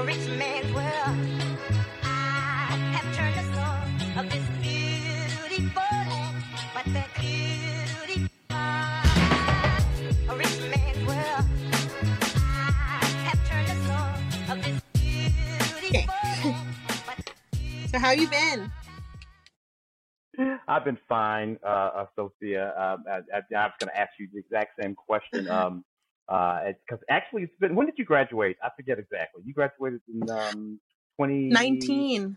a rich man's world. I have turned the soul of this beautiful land, but the beauty a rich man's world. I have turned the soul of this beautiful land, but So how you been? I've been fine, uh, uh, Sophia. Um, I, I, I was going to ask you the exact same question. Um, because actually, it's been. When did you graduate? I forget exactly. You graduated in um, twenty 19.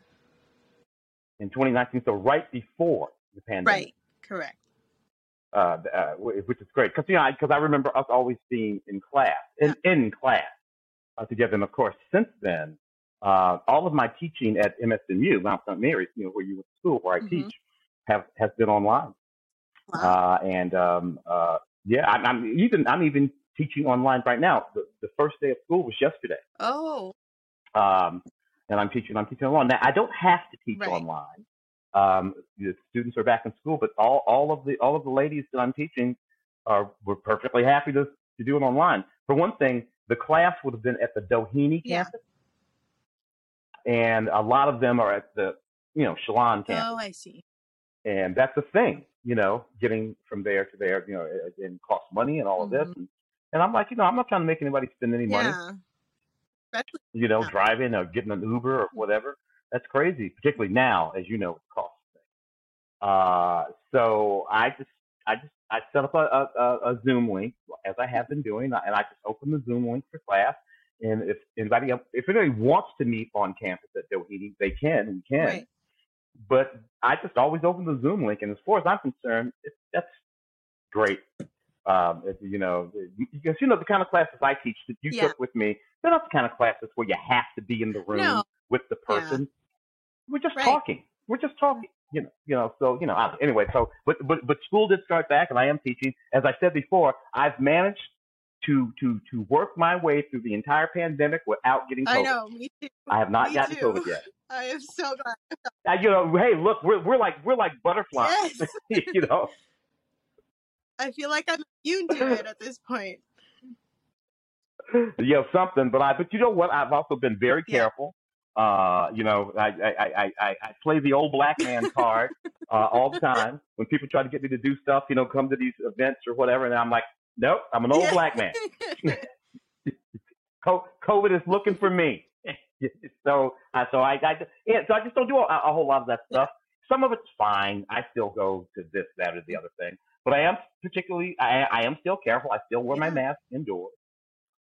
in twenty nineteen, so right before the pandemic. Right. Correct. uh, uh, which is great because you know because I, remember us always being in class in in class uh, together, and of course since then, uh, all of my teaching at MSMU, Mount St. Mary's, you know where you went to school, where I Mhm. teach, have has been online, Wow. uh, and um, uh, yeah, I'm, I'm even I'm even teaching online right now. The, the first day of school was yesterday, oh. um, and I'm teaching I'm teaching online. Now I don't have to teach Right. online. Um, the students are back in school, but all, all of the all of the ladies that I'm teaching are were perfectly happy to to do it online. For one thing, the class would have been at the Doheny Yeah. campus, and a lot of them are at the you know Chalon campus, Oh, I see. and that's the thing, you know, getting from there to there, you know, it costs money and all of this, Mhm. and, and I'm like, you know, I'm not trying to make anybody spend any money Yeah. Especially, you know, driving or getting an Uber or whatever. That's crazy, particularly now, as you know, it costs. Uh, so I just, I just, I set up a, a, a a Zoom link as I have been doing, and I just open the Zoom link for class. And if anybody, if anybody wants to meet on campus at Doheny, they can. We can. right. But I just always open the Zoom link, and as far as I'm concerned, it, that's great. Um, if, you know, because you know the kind of classes I teach that you Yeah. took with me, they're not the kind of classes where you have to be in the room No. with the Yeah. person. We're just Right. talking. We're just talking. You know, you know. So you know. I, anyway, so but but but school did start back, and I am teaching. As I said before, I've managed to to to work my way through the entire pandemic without getting COVID. I know. Me too. I have not Me gotten too. COVID yet. I am so glad. You know, hey, look, we're we're like we're like butterflies. Yes. you know. I feel like I'm immune to it at this point. Yeah, something but i but you know what? I've also been very Yeah. careful uh you know i i i i, I play the old black man card uh all the time. When people try to get me to do stuff you know come to these events or whatever and i'm like nope i'm an old Yeah. black man. Co- covid is looking for me. So uh, so i i just, yeah so i just don't do a, a whole lot of that stuff. Some of it's fine. I still go to this that or the other thing but i am particularly i i am still careful i still wear my mask indoors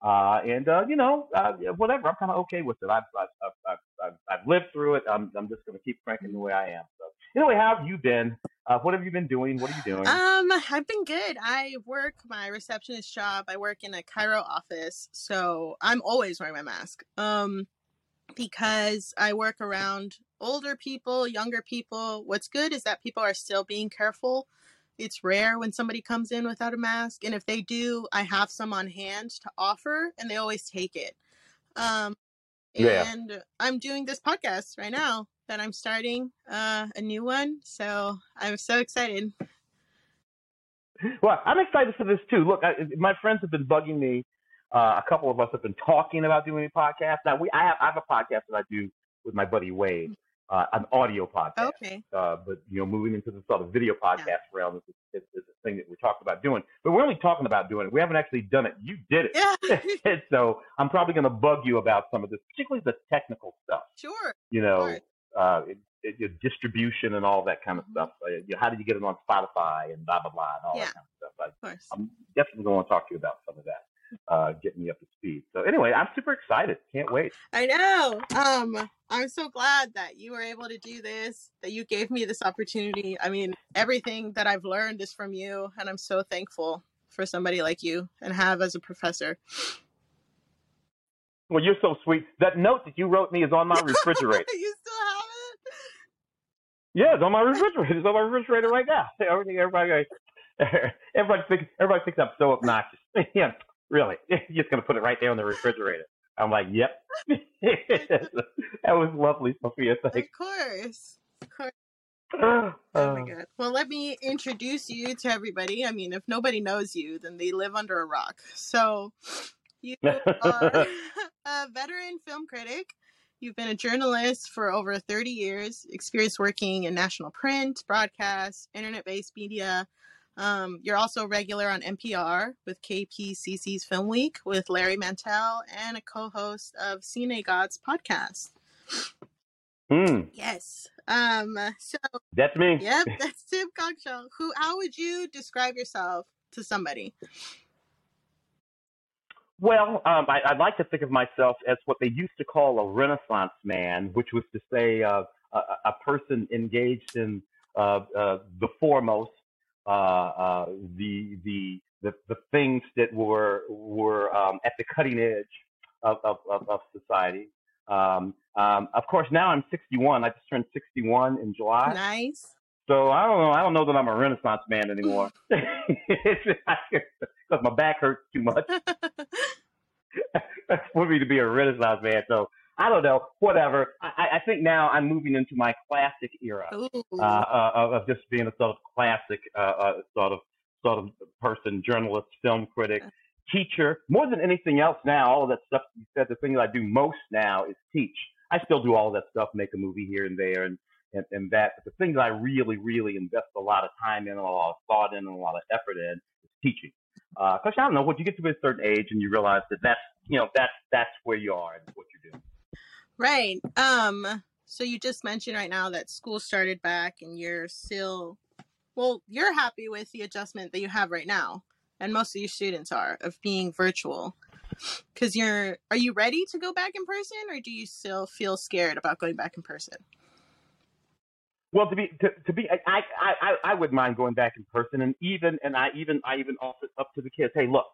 uh, and uh, you know, uh, whatever. I'm kind of okay with it. I've, I've, I've, I've, I've, I've lived through it. I'm, I'm just going to keep cranking the way I am. So, anyway, how have you been? Uh, what have you been doing? What are you doing? Um, I've been good. I work my receptionist job. I work in a chiro office, so I'm always wearing my mask. Um, because I work around older people, younger people. What's good is that people are still being careful. It's rare when somebody comes in without a mask, and if they do, I have some on hand to offer, and they always take it. Um, Yeah. and I'm doing this podcast right now that I'm starting uh, a new one, so I'm so excited. Well, I'm excited for this too. Look, I, my friends have been bugging me. Uh, a couple of us have been talking about doing a podcast. Now, we I have I have a podcast that I do with my buddy Wade, uh, an audio podcast. Okay. Uh, but you know, moving into the sort of video podcast realm is, is, is a thing that we're talking about doing. But we're only talking about doing it. We haven't actually done it. You did it. Yeah. so I'm probably going to bug you about some of this, particularly the technical stuff. sure. You know, uh, it, it, your distribution and all that kind of Mhm. stuff. Uh, you know, how do you get it on Spotify and blah blah blah and all Yeah. that kind of stuff. I, Of course. I'm definitely going to talk to you about some of that. Uh, get me up to speed. So anyway, I'm super excited. Can't wait. I know. Um, I'm so glad that you were able to do this, that you gave me this opportunity. I mean, everything that I've learned is from you, and I'm so thankful for somebody like you and have as a professor. Well, you're so sweet. That note that you wrote me is on my refrigerator. you still have it? Yeah, it's on my refrigerator. It's on my refrigerator right now. Everything, everybody, everybody thinks, everybody thinks I'm so obnoxious. yeah, really. You're just gonna put it right there on the refrigerator. I'm like, yep. that was lovely, Sophia. Of Thanks. course. Of course. Uh, Oh my god. Well, let me introduce you to everybody. I mean, if nobody knows you, then they live under a rock. So, you are a veteran film critic. You've been a journalist for over 30 years, experience working in national print, broadcast, internet based media. Um, you're also regular on NPR with KPCC's Film Week with Larry Mantle and a co host of Cine Gods podcast. Hmm, Yes. Um, so, that's me. yep, that's Tim Cogshell. Who, how would you describe yourself to somebody? Well, um, I, I'd like to think of myself as what they used to call a Renaissance man, which was to say uh, a, a person engaged in uh, uh, the foremost, uh, uh, the, the the the things that were were um, at the cutting edge of of, of, of society. Um, um, of course, now I'm 61. I just turned 61 in July. Nice. So I don't know. I don't know that I'm a Renaissance man anymore because my back hurts too much for me to be a Renaissance man. So I don't know. Whatever. I, I think now I'm moving into my classic era uh, uh, of just being a sort of classic uh, uh, sort of sort of person, journalist, film critic, teacher. More than anything else now, all of that stuff you said. The thing that I do most now is teach. I still do all of that stuff, make a movie here and there, and and, and that. But the thing that I really, really invest a lot of time in, a lot of thought in, and a lot of effort in is teaching. Because I don't know, when you get to a certain age and you realize that that's you know that's that's where you are and what you're doing. Right. Um, so you just mentioned right now that school started back and you're still well, you're happy with the adjustment that you have right now, and most of your students are of being virtual. Cause you're are you ready to go back in person or do you still feel scared about going back in person? Well, to be to, to be, I, I I I would mind going back in person, and even and I even I even offered up to the kids, hey, look,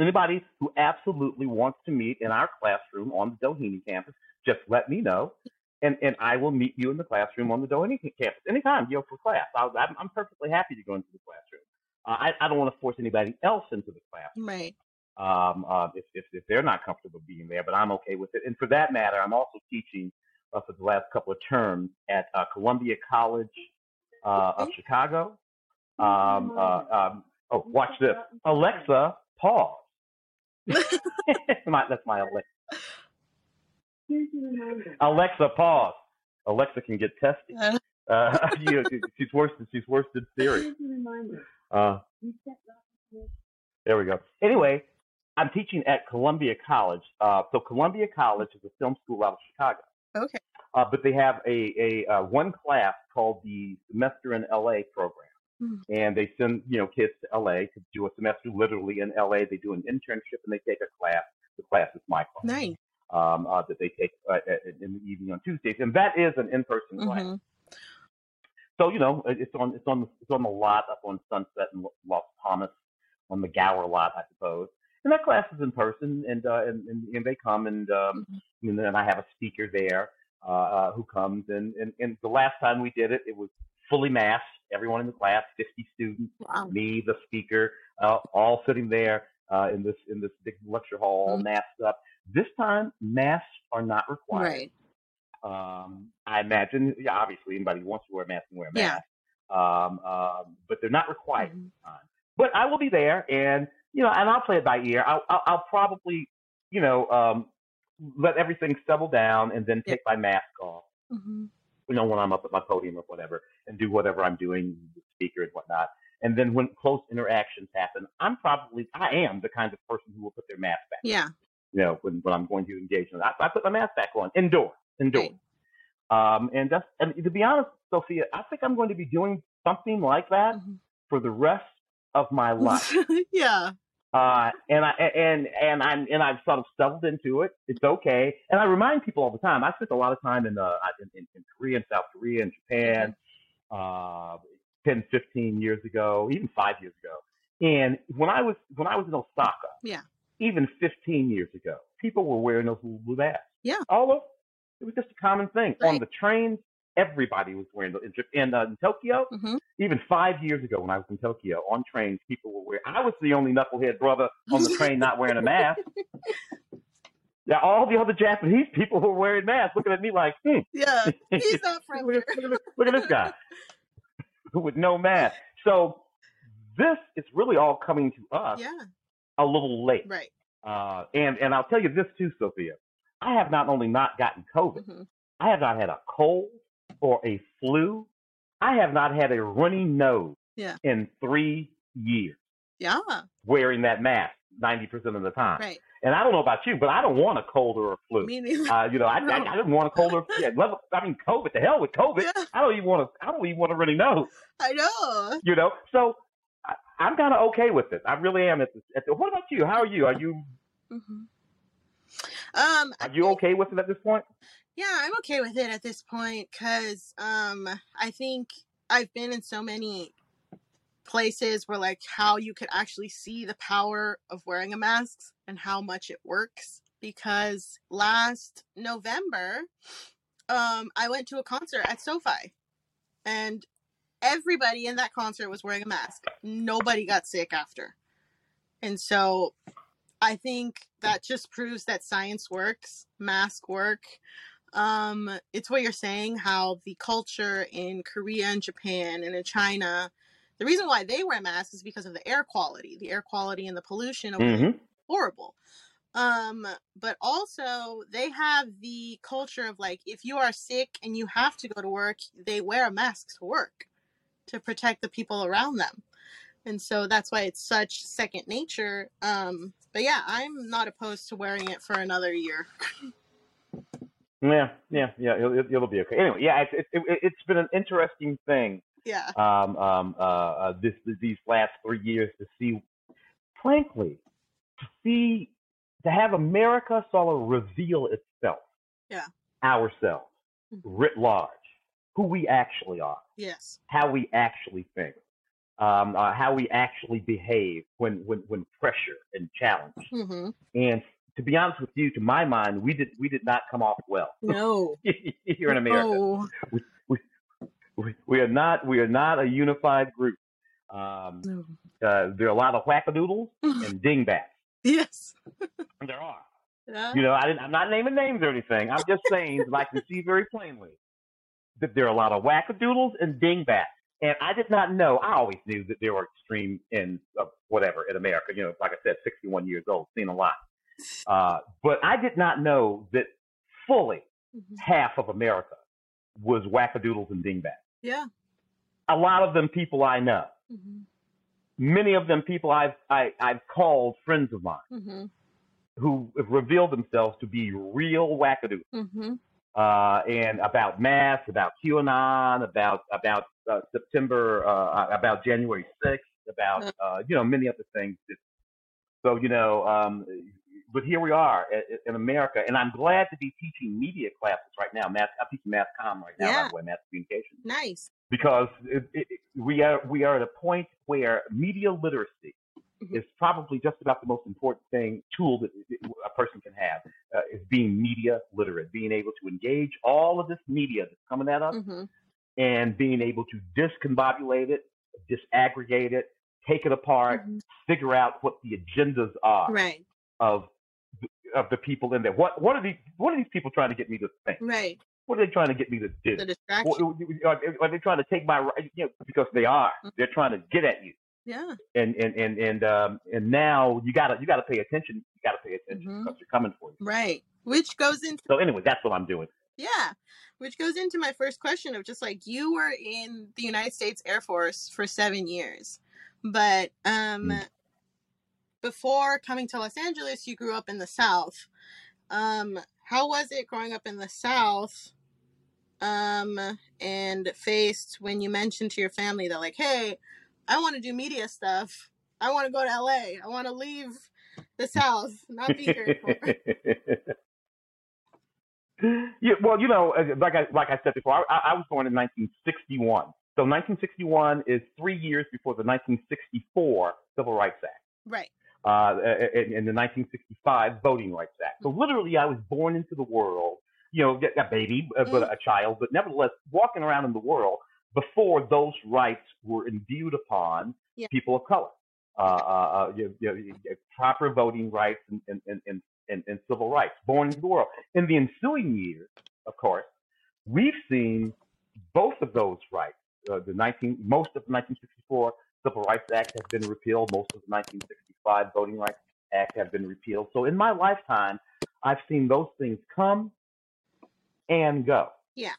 anybody who absolutely wants to meet in our classroom on the Doheny campus, just let me know, and and I will meet you in the classroom on the Doheny campus anytime you know for class. I'll, I'm I'm perfectly happy to go into the classroom. Uh, I I don't want to force anybody else into the classroom Right. um, uh, if, if, if they're not comfortable being there, but I'm okay with it. And for that matter, I'm also teaching uh, for the last couple of terms at uh, Columbia College uh, of Chicago. Um, uh, um, oh, watch this. Alexa, pause. My, that's my Alexa. Alexa, pause. Alexa can get testy. Uh, Uh, you know, she's worse than she's worse than Siri. Uh, there we go. Anyway, I'm teaching at Columbia College. Uh, so Columbia College is a film school out of Chicago, okay. uh, but they have a, a uh, one class called the Semester in LA program, Hmm. and they send you know kids to LA to do a semester literally in LA. They do an internship and they take a class. The class is my class Nice. um, uh, that they take uh, uh, in the evening on Tuesdays, and that is an in-person class. hmm So you know, it's on it's on it's on the lot up on Sunset and Las Palmas on the Gower lot, I suppose. And that class is in person, and uh, and, and they come, and um, and then I have a speaker there uh, uh, who comes, and, and and the last time we did it, it was fully masked, everyone in the class, 50 students, Wow. me, the speaker, uh, all sitting there uh, in this in this big lecture hall, all Mhm. masked up. This time, masks are not required. Right. Um, I imagine, yeah, obviously, anybody who wants to wear a mask can wear a Yeah. mask. Um, um, but they're not required Mhm. this time. But I will be there, and you know, and I'll play it by ear. I'll, I'll, I'll probably, you know, um, let everything settle down, and then Yeah. take my mask off. Mhm. You know, when I'm up at my podium or whatever, and do whatever I'm doing, the speaker and whatnot. And then when close interactions happen, I'm probably, I am the kind of person who will put their mask back Yeah. you know, when, when I'm going to engage in. I, I put my mask back on indoor, indoor. Um, and that's, and to be honest, Sophia, I think I'm going to be doing something like that Mhm. for the rest of my life. yeah. Uh, and I, and, and I'm, and I've sort of settled into it. It's okay. And I remind people all the time, I spent a lot of time in, uh, in, in, Korea and South Korea and Japan, uh, 10, 15 years ago, even five years ago. And when I was, when I was in Osaka, Yeah. even 15 years ago, people were wearing those little blue masks. Yeah. All over. It was just a common thing. On the trains, everybody was wearing those. In, uh, in Tokyo, hmm even five years ago when I was in Tokyo, on trains, people were wearing. I was the only knucklehead brother on the train not wearing a mask. Yeah, all the other Japanese people were wearing masks, looking at me like, hmm, Yeah. He's not look, friendly. at, look, at this, look at this guy with no mask. So this is really all coming to us Yeah. a little late. Right. Uh, and and I'll tell you this too, Sophia. I have not only not gotten COVID, hmm I have not had a cold or a flu. I have not had a runny nose Yeah. in three years Yeah. wearing that mask 90% of the time. Right. And I don't know about you, but I don't want a cold or a flu. Me neither. Uh, you know, I, I, No. I didn't want a cold or yeah, level, I mean, COVID. The hell with COVID. Yeah. I don't even want to. I don't even want to really know. I know. You know, so I, I'm kind of okay with it. I really am. At at the, what about you? How are you? Are you hmm Um, are you okay with it at this point? Yeah, I'm okay with it at this point because um, I think I've been in so many places where like how you could actually see the power of wearing a mask and how much it works. Because last November, um, I went to a concert at SoFi, and everybody in that concert was wearing a mask. Nobody got sick after. And so I think that just proves that science works, mask work. Um, it's what you're saying, how the culture in Korea and Japan and in China, the reason why they wear masks is because of the air quality. The air quality and the pollution there Mm-hmm. horrible. Um, but also they have the culture of like if you are sick and you have to go to work, they wear a mask to work to protect the people around them. And so that's why it's such second nature. Um, but yeah, I'm not opposed to wearing it for another year. Yeah, yeah, yeah. It'll, it'll be okay. Anyway, yeah, it's it, it, it's been an interesting thing. Yeah. Um, um, uh, uh, this these last three years to see, frankly, to see to have America sort of reveal itself, Yeah. ourselves, Mhm. writ large, who we actually are, Yes. how we actually think, um, uh, how we actually behave when when when pressure and challenge. hmm And to be honest with you, to my mind, we did we did not come off well No. here in America. No. We, we are not we are not a unified group. Um, No. uh, there are a lot of wackadoodles and dingbats. Yes. There are. Yeah. You know, I didn't, I'm not naming names or anything. I'm just saying that I can see very plainly that there are a lot of wackadoodles and dingbats. And I did not know. I always knew that there were extreme in uh, whatever in America. You know, like I said, 61 years old, seen a lot. Uh, but I did not know that fully Mhm. half of America was wackadoodles and dingbats. Yeah. A lot of them people I know. hmm Many of them people I've I, I've called friends of mine hmm who have revealed themselves to be real wackadoodles. hmm uh, and about mass, about QAnon, about about uh, September, uh, about January sixth, about uh, you know many other things. That, so you know, um, but here we are in America, and I'm glad to be teaching media classes right now. Mass, I'm teaching mass comm right now, by Yeah. the way, mass communication, Nice. because it, it, we are we are at a point where media literacy Mhm. is probably just about the most important thing tool that a person can have uh, is being media literate, being able to engage all of this media that's coming at us hmm and being able to discombobulate it, disaggregate it, take it apart, Mhm. figure out what the agendas are Right. of of the people in there. What what are these what are these people trying to get me to think? Right. What are they trying to get me to do? The distraction. What- are, they trying to take my right? You know, because they are. They're trying to get at you. Yeah. And and and and um and now you gotta you gotta pay attention. You gotta pay attention Mhm. because they're coming for you. Right. Which goes into So anyway, that's what I'm doing. Yeah, which goes into my first question of just like you were in the United States Air Force for seven years, but um, Mm. Before coming to Los Angeles, you grew up in the South. Um, how was it growing up in the South? Um, and faced when you mentioned to your family that like, hey, I want to do media stuff. I want to go to LA. I want to leave the South, not be here anymore. yeah, well, you know, like I like I said before, I, I was born in 1961. So 1961 is three years before the 1964 Civil Rights Act. right. Uh, in, in the 1965 Voting Rights Act. So literally, I was born into the world, you know, a baby, uh, but a child, but nevertheless walking around in the world before those rights were imbued upon Yeah. people of color. Uh, uh, uh, you, you, proper voting rights and, and, and, and, and, civil rights, born into the world. In the ensuing years, of course, we've seen both of those rights. Uh, the 19, most of the 1964 Civil Rights Act has been repealed. Most of the 1965 Voting Rights Act have been repealed. So in my lifetime, I've seen those things come and go. Yeah.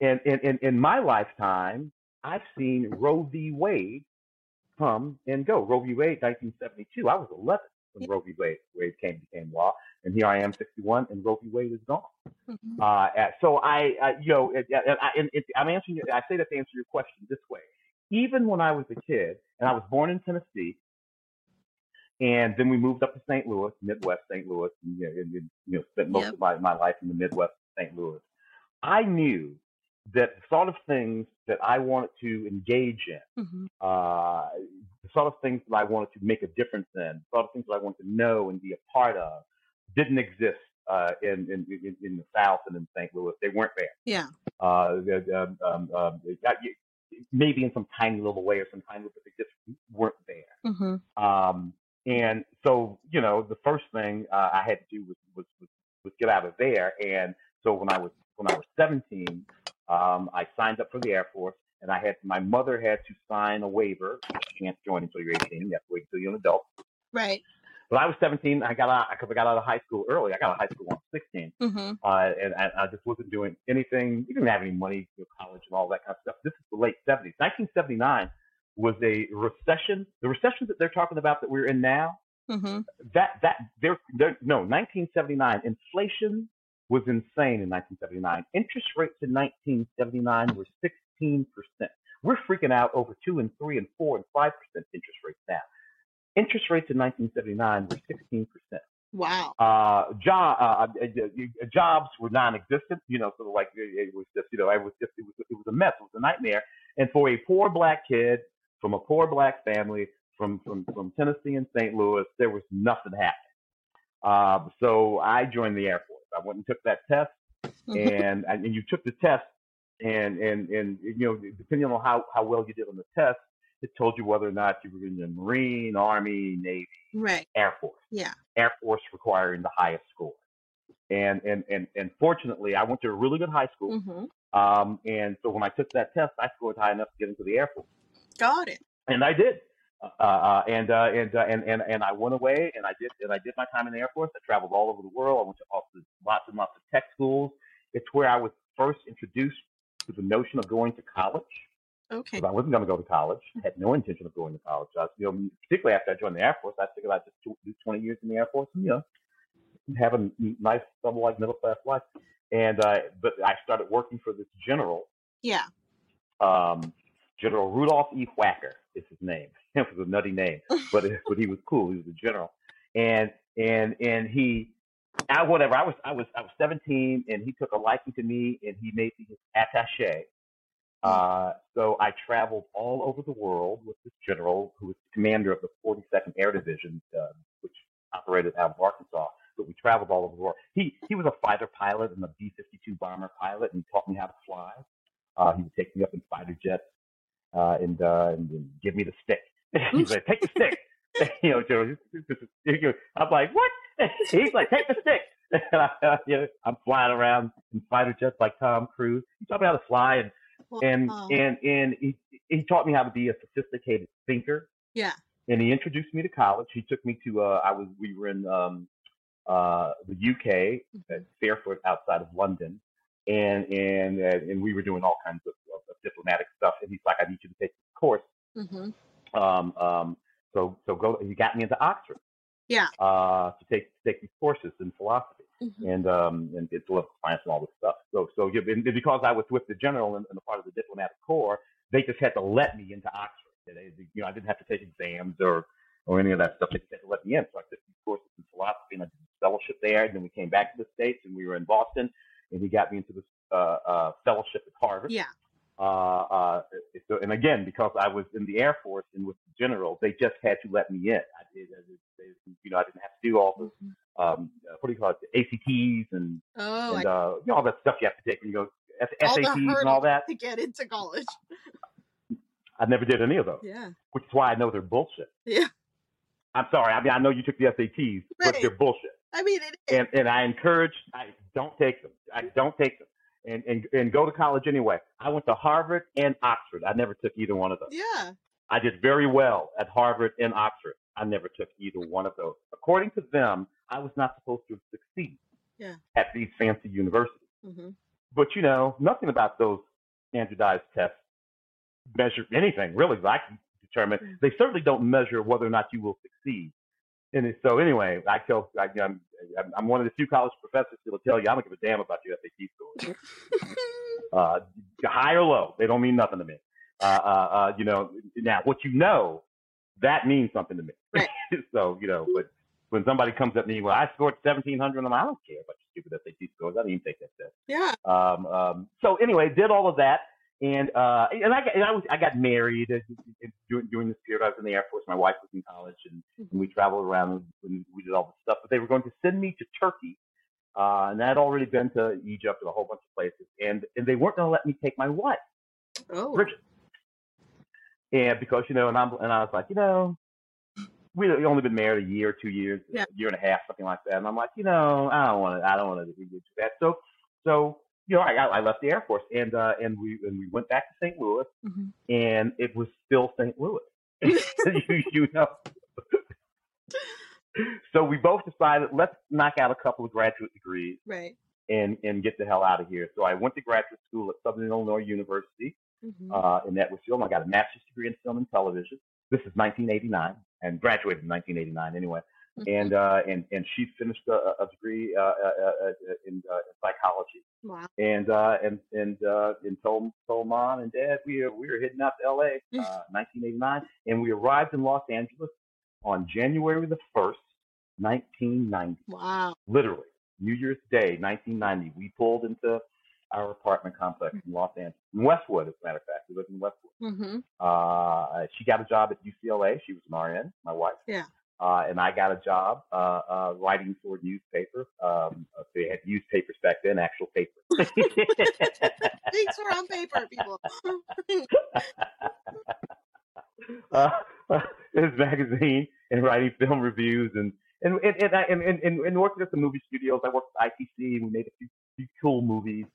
And in, in, in my lifetime, I've seen Roe v. Wade come and go. Roe v. Wade, 1972. I was 11 when Yeah. Roe v. Wade, Wade came became law, and here I am, 61, and Roe v. Wade is gone. Mhm. Uh, uh, so I, uh, you know, it, it, I, it, I'm answering. I say that to answer your question this way. Even when I was a kid, and I was born in Tennessee, and then we moved up to St. Louis, Midwest St. Louis, and, you know, and, and, you know spent most Yep. of my, my life in the Midwest St. Louis. I knew that the sort of things that I wanted to engage in Mhm. uh, the sort of things that I wanted to make a difference in, the sort of things that I wanted to know and be a part of, didn't exist uh, in, in in in the South and in St. Louis. They weren't there. Yeah. Uh, um, um, um, they got you- maybe in some tiny little way or some tiny little, but they just weren't there. Mhm. Um, and so, you know, the first thing uh, I had to do was, was, was, was get out of there. And so when I was, when I was 17, um, I signed up for the Air Force and I had, my mother had to sign a waiver. You can't join until you're 18. You have to wait until you're an adult. Right. But I was 17. I got out, because I got out of high school early. I got out of high school when I was 16. Mhm. Uh, and I, I just wasn't doing anything. You didn't have any money to college and all that kind of stuff. This is the late 70s. 1979 was a recession. The recession that they're talking about that we're in now, Mhm. that that they're no 1979 inflation was insane in 1979 interest rates in 1979 were 16 percent we're freaking out over two and three and four and five percent interest rates now interest rates in 1979 were 16 percent Wow. uh, job, uh, uh, uh, jobs were non-existent. You know, sort of like it, it was just, you know, it was just, it was, it was a mess. It was a nightmare. And for a poor black kid from a poor black family from from from Tennessee and St. Louis, there was nothing happening. Uh, so I joined the Air Force. I went and took that test, Mhm. and and you took the test, and and and you know, depending on how how well you did on the test, it told you whether or not you were in the Marine, Army, Navy, Right. Air Force. Yeah. Air Force requiring the highest score. And and and and fortunately, I went to a really good high school. Mhm. Um, and so when I took that test, I scored high enough to get into the Air Force, Got it. and I did. Uh, uh, and, uh, and, uh, and and and I went away, and I did and I did my time in the Air Force. I traveled all over the world. I went to lots and lots of tech schools. It's where I was first introduced to the notion of going to college Okay. I wasn't going to go to college. I had no intention of going to college. I was, you know, particularly after I joined the Air Force, I figured I'd just do do 20 years in the Air Force and, you know, have a nice, double like middle class life. And, uh, but I started working for this general, Yeah. um, General Rudolph E. Whacker is his name. It was a nutty name, but, it, but he was cool. He was a general. And, and, and he, I, whatever, I was, I was, I was 17 and he took a liking to me and he made me his attache. Uh, so I traveled all over the world with this general who was commander of the 42nd Air Division, uh, which operated out of Arkansas. But we traveled all over the world. He he was a fighter pilot and a B-52 bomber pilot, and he taught me how to fly. Uh, he would take me up in fighter jets uh, and, uh, and and give me the stick. He's like, "Take the stick." you know, know, I'm like, "What?" He's like, "Take the stick." I, you know, I'm flying around in fighter jets like Tom Cruise. He taught me how to fly, and and Wow. and and he he taught me how to be a sophisticated thinker. Yeah. And he introduced me to college. He took me to uh, I was we were in um, uh, the UK at Fairford outside of London, and and uh, and we were doing all kinds of, of, of diplomatic stuff. And he's like, I need you to take this course. Mm-hmm. Um, um, so so go. He got me into Oxford. Yeah. Uh, to take to take these courses in philosophy Mhm. and um and it's political science and all this stuff. So so because I was with the general and, and a part of the diplomatic corps, they just had to let me into Oxford. They, you know, I didn't have to take exams or or any of that stuff. They just had to let me in. So I took these courses in philosophy and I did a fellowship there. And then we came back to the states and we were in Boston, and he got me into this uh, uh, fellowship at Harvard. Yeah. Uh, uh, so, and again, because I was in the Air Force and with the general, they just had to let me in. I did, I did they, you know, I didn't have to do all the Mhm. Um, uh, what do you call it, ACTs and, Oh, and uh, you know, all that stuff you have to take when you go S- SATs and all that. to get into college. I never did any of those, Yeah. which is why I know they're bullshit. Yeah. I'm sorry. I mean, I know you took the SATs, but they're bullshit. I mean, it is. And and I encourage, I don't take them. I don't take them. And, and and go to college anyway. I went to Harvard and Oxford. I never took either one of those. Yeah. I did very well at Harvard and Oxford. I never took either one of those. According to them, I was not supposed to succeed Yeah. at these fancy universities. hmm But you know, nothing about those standardized tests measure anything really. that I can determine Mm. they certainly don't measure whether or not you will succeed. And so anyway, I tell I, I'm I'm- I'm one of the few college professors who will tell you I don't give a damn about your SAT scores. Uh, high or low, they don't mean nothing to me. Uh, uh, uh, you know, now what you know, that means something to me. Right. so you know, but when somebody comes at me, well, I scored 1700, and I don't care about your stupid SAT scores. I didn't even take that test. yeah. Um, um, so anyway, did all of that, and uh, and I got and I, was, I got married uh, during, during this period. I was in the Air Force. My wife was in college, and, and we traveled around and we did all this stuff. But they were going to send me to Turkey, uh, and I had already been to Egypt and a whole bunch of places, and and they weren't going to let me take my wife, Oh. Bridget, and because you know, and I'm and I was like, you know. We'd only been married a year, two years, Yeah. a year and a half, something like that. And I'm like, you know, I don't want to, I don't want to do that. So, so you know, I, I left the Air Force and uh, and we and we went back to St. Louis, Mhm. and it was still St. Louis. you, you know. so we both decided let's knock out a couple of graduate degrees Right. and and get the hell out of here. So I went to graduate school at Southern Illinois University hmm uh, in that was film. I got a master's degree in film and television. This is 1989, and graduated in 1989 anyway. Mm-hmm. And uh, and and she finished a, a degree uh, uh, uh, in, uh, in psychology wow. and uh, and and uh, and told told mom and dad we were we were heading out to L.A. Uh, 1989, and we arrived in Los Angeles on January the first, 1990. Wow. Literally, New Year's Day, 1990. We pulled into our apartment complex in Los Angeles, in Westwood, as a matter of fact. We lived in Westwood. hmm Uh, she got a job at UCLA. She was an RN, my wife. Yeah. Uh, and I got a job uh, uh, writing for a newspaper. Um, uh, they had newspapers back then, actual paper. Things were on paper, people. uh, his magazine and writing film reviews and and and and, and, and, and working at the movie studios. I worked at ITC. We made a few, few cool movies.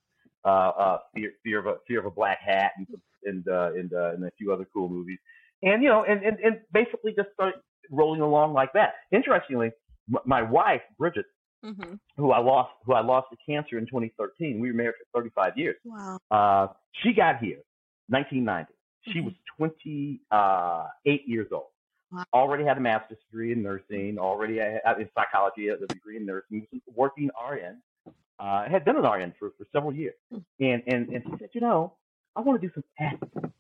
Uh, uh, Fear, Fear of a Fear of a Black Hat and and uh, and, uh, and a few other cool movies. And you know, and, and, and basically just started rolling along like that. Interestingly, m- my wife Bridget, hmm who I lost who I lost to cancer in 2013. We were married for 35 years. Wow. Uh, she got here 1990. She Mhm. was 28 years old. Wow. Already had a master's degree in nursing. Already had, in psychology, a degree in nursing. Working RN. Uh, had been an RN for, for several years. Mm. And, and and she said, you know, I want to do some acting.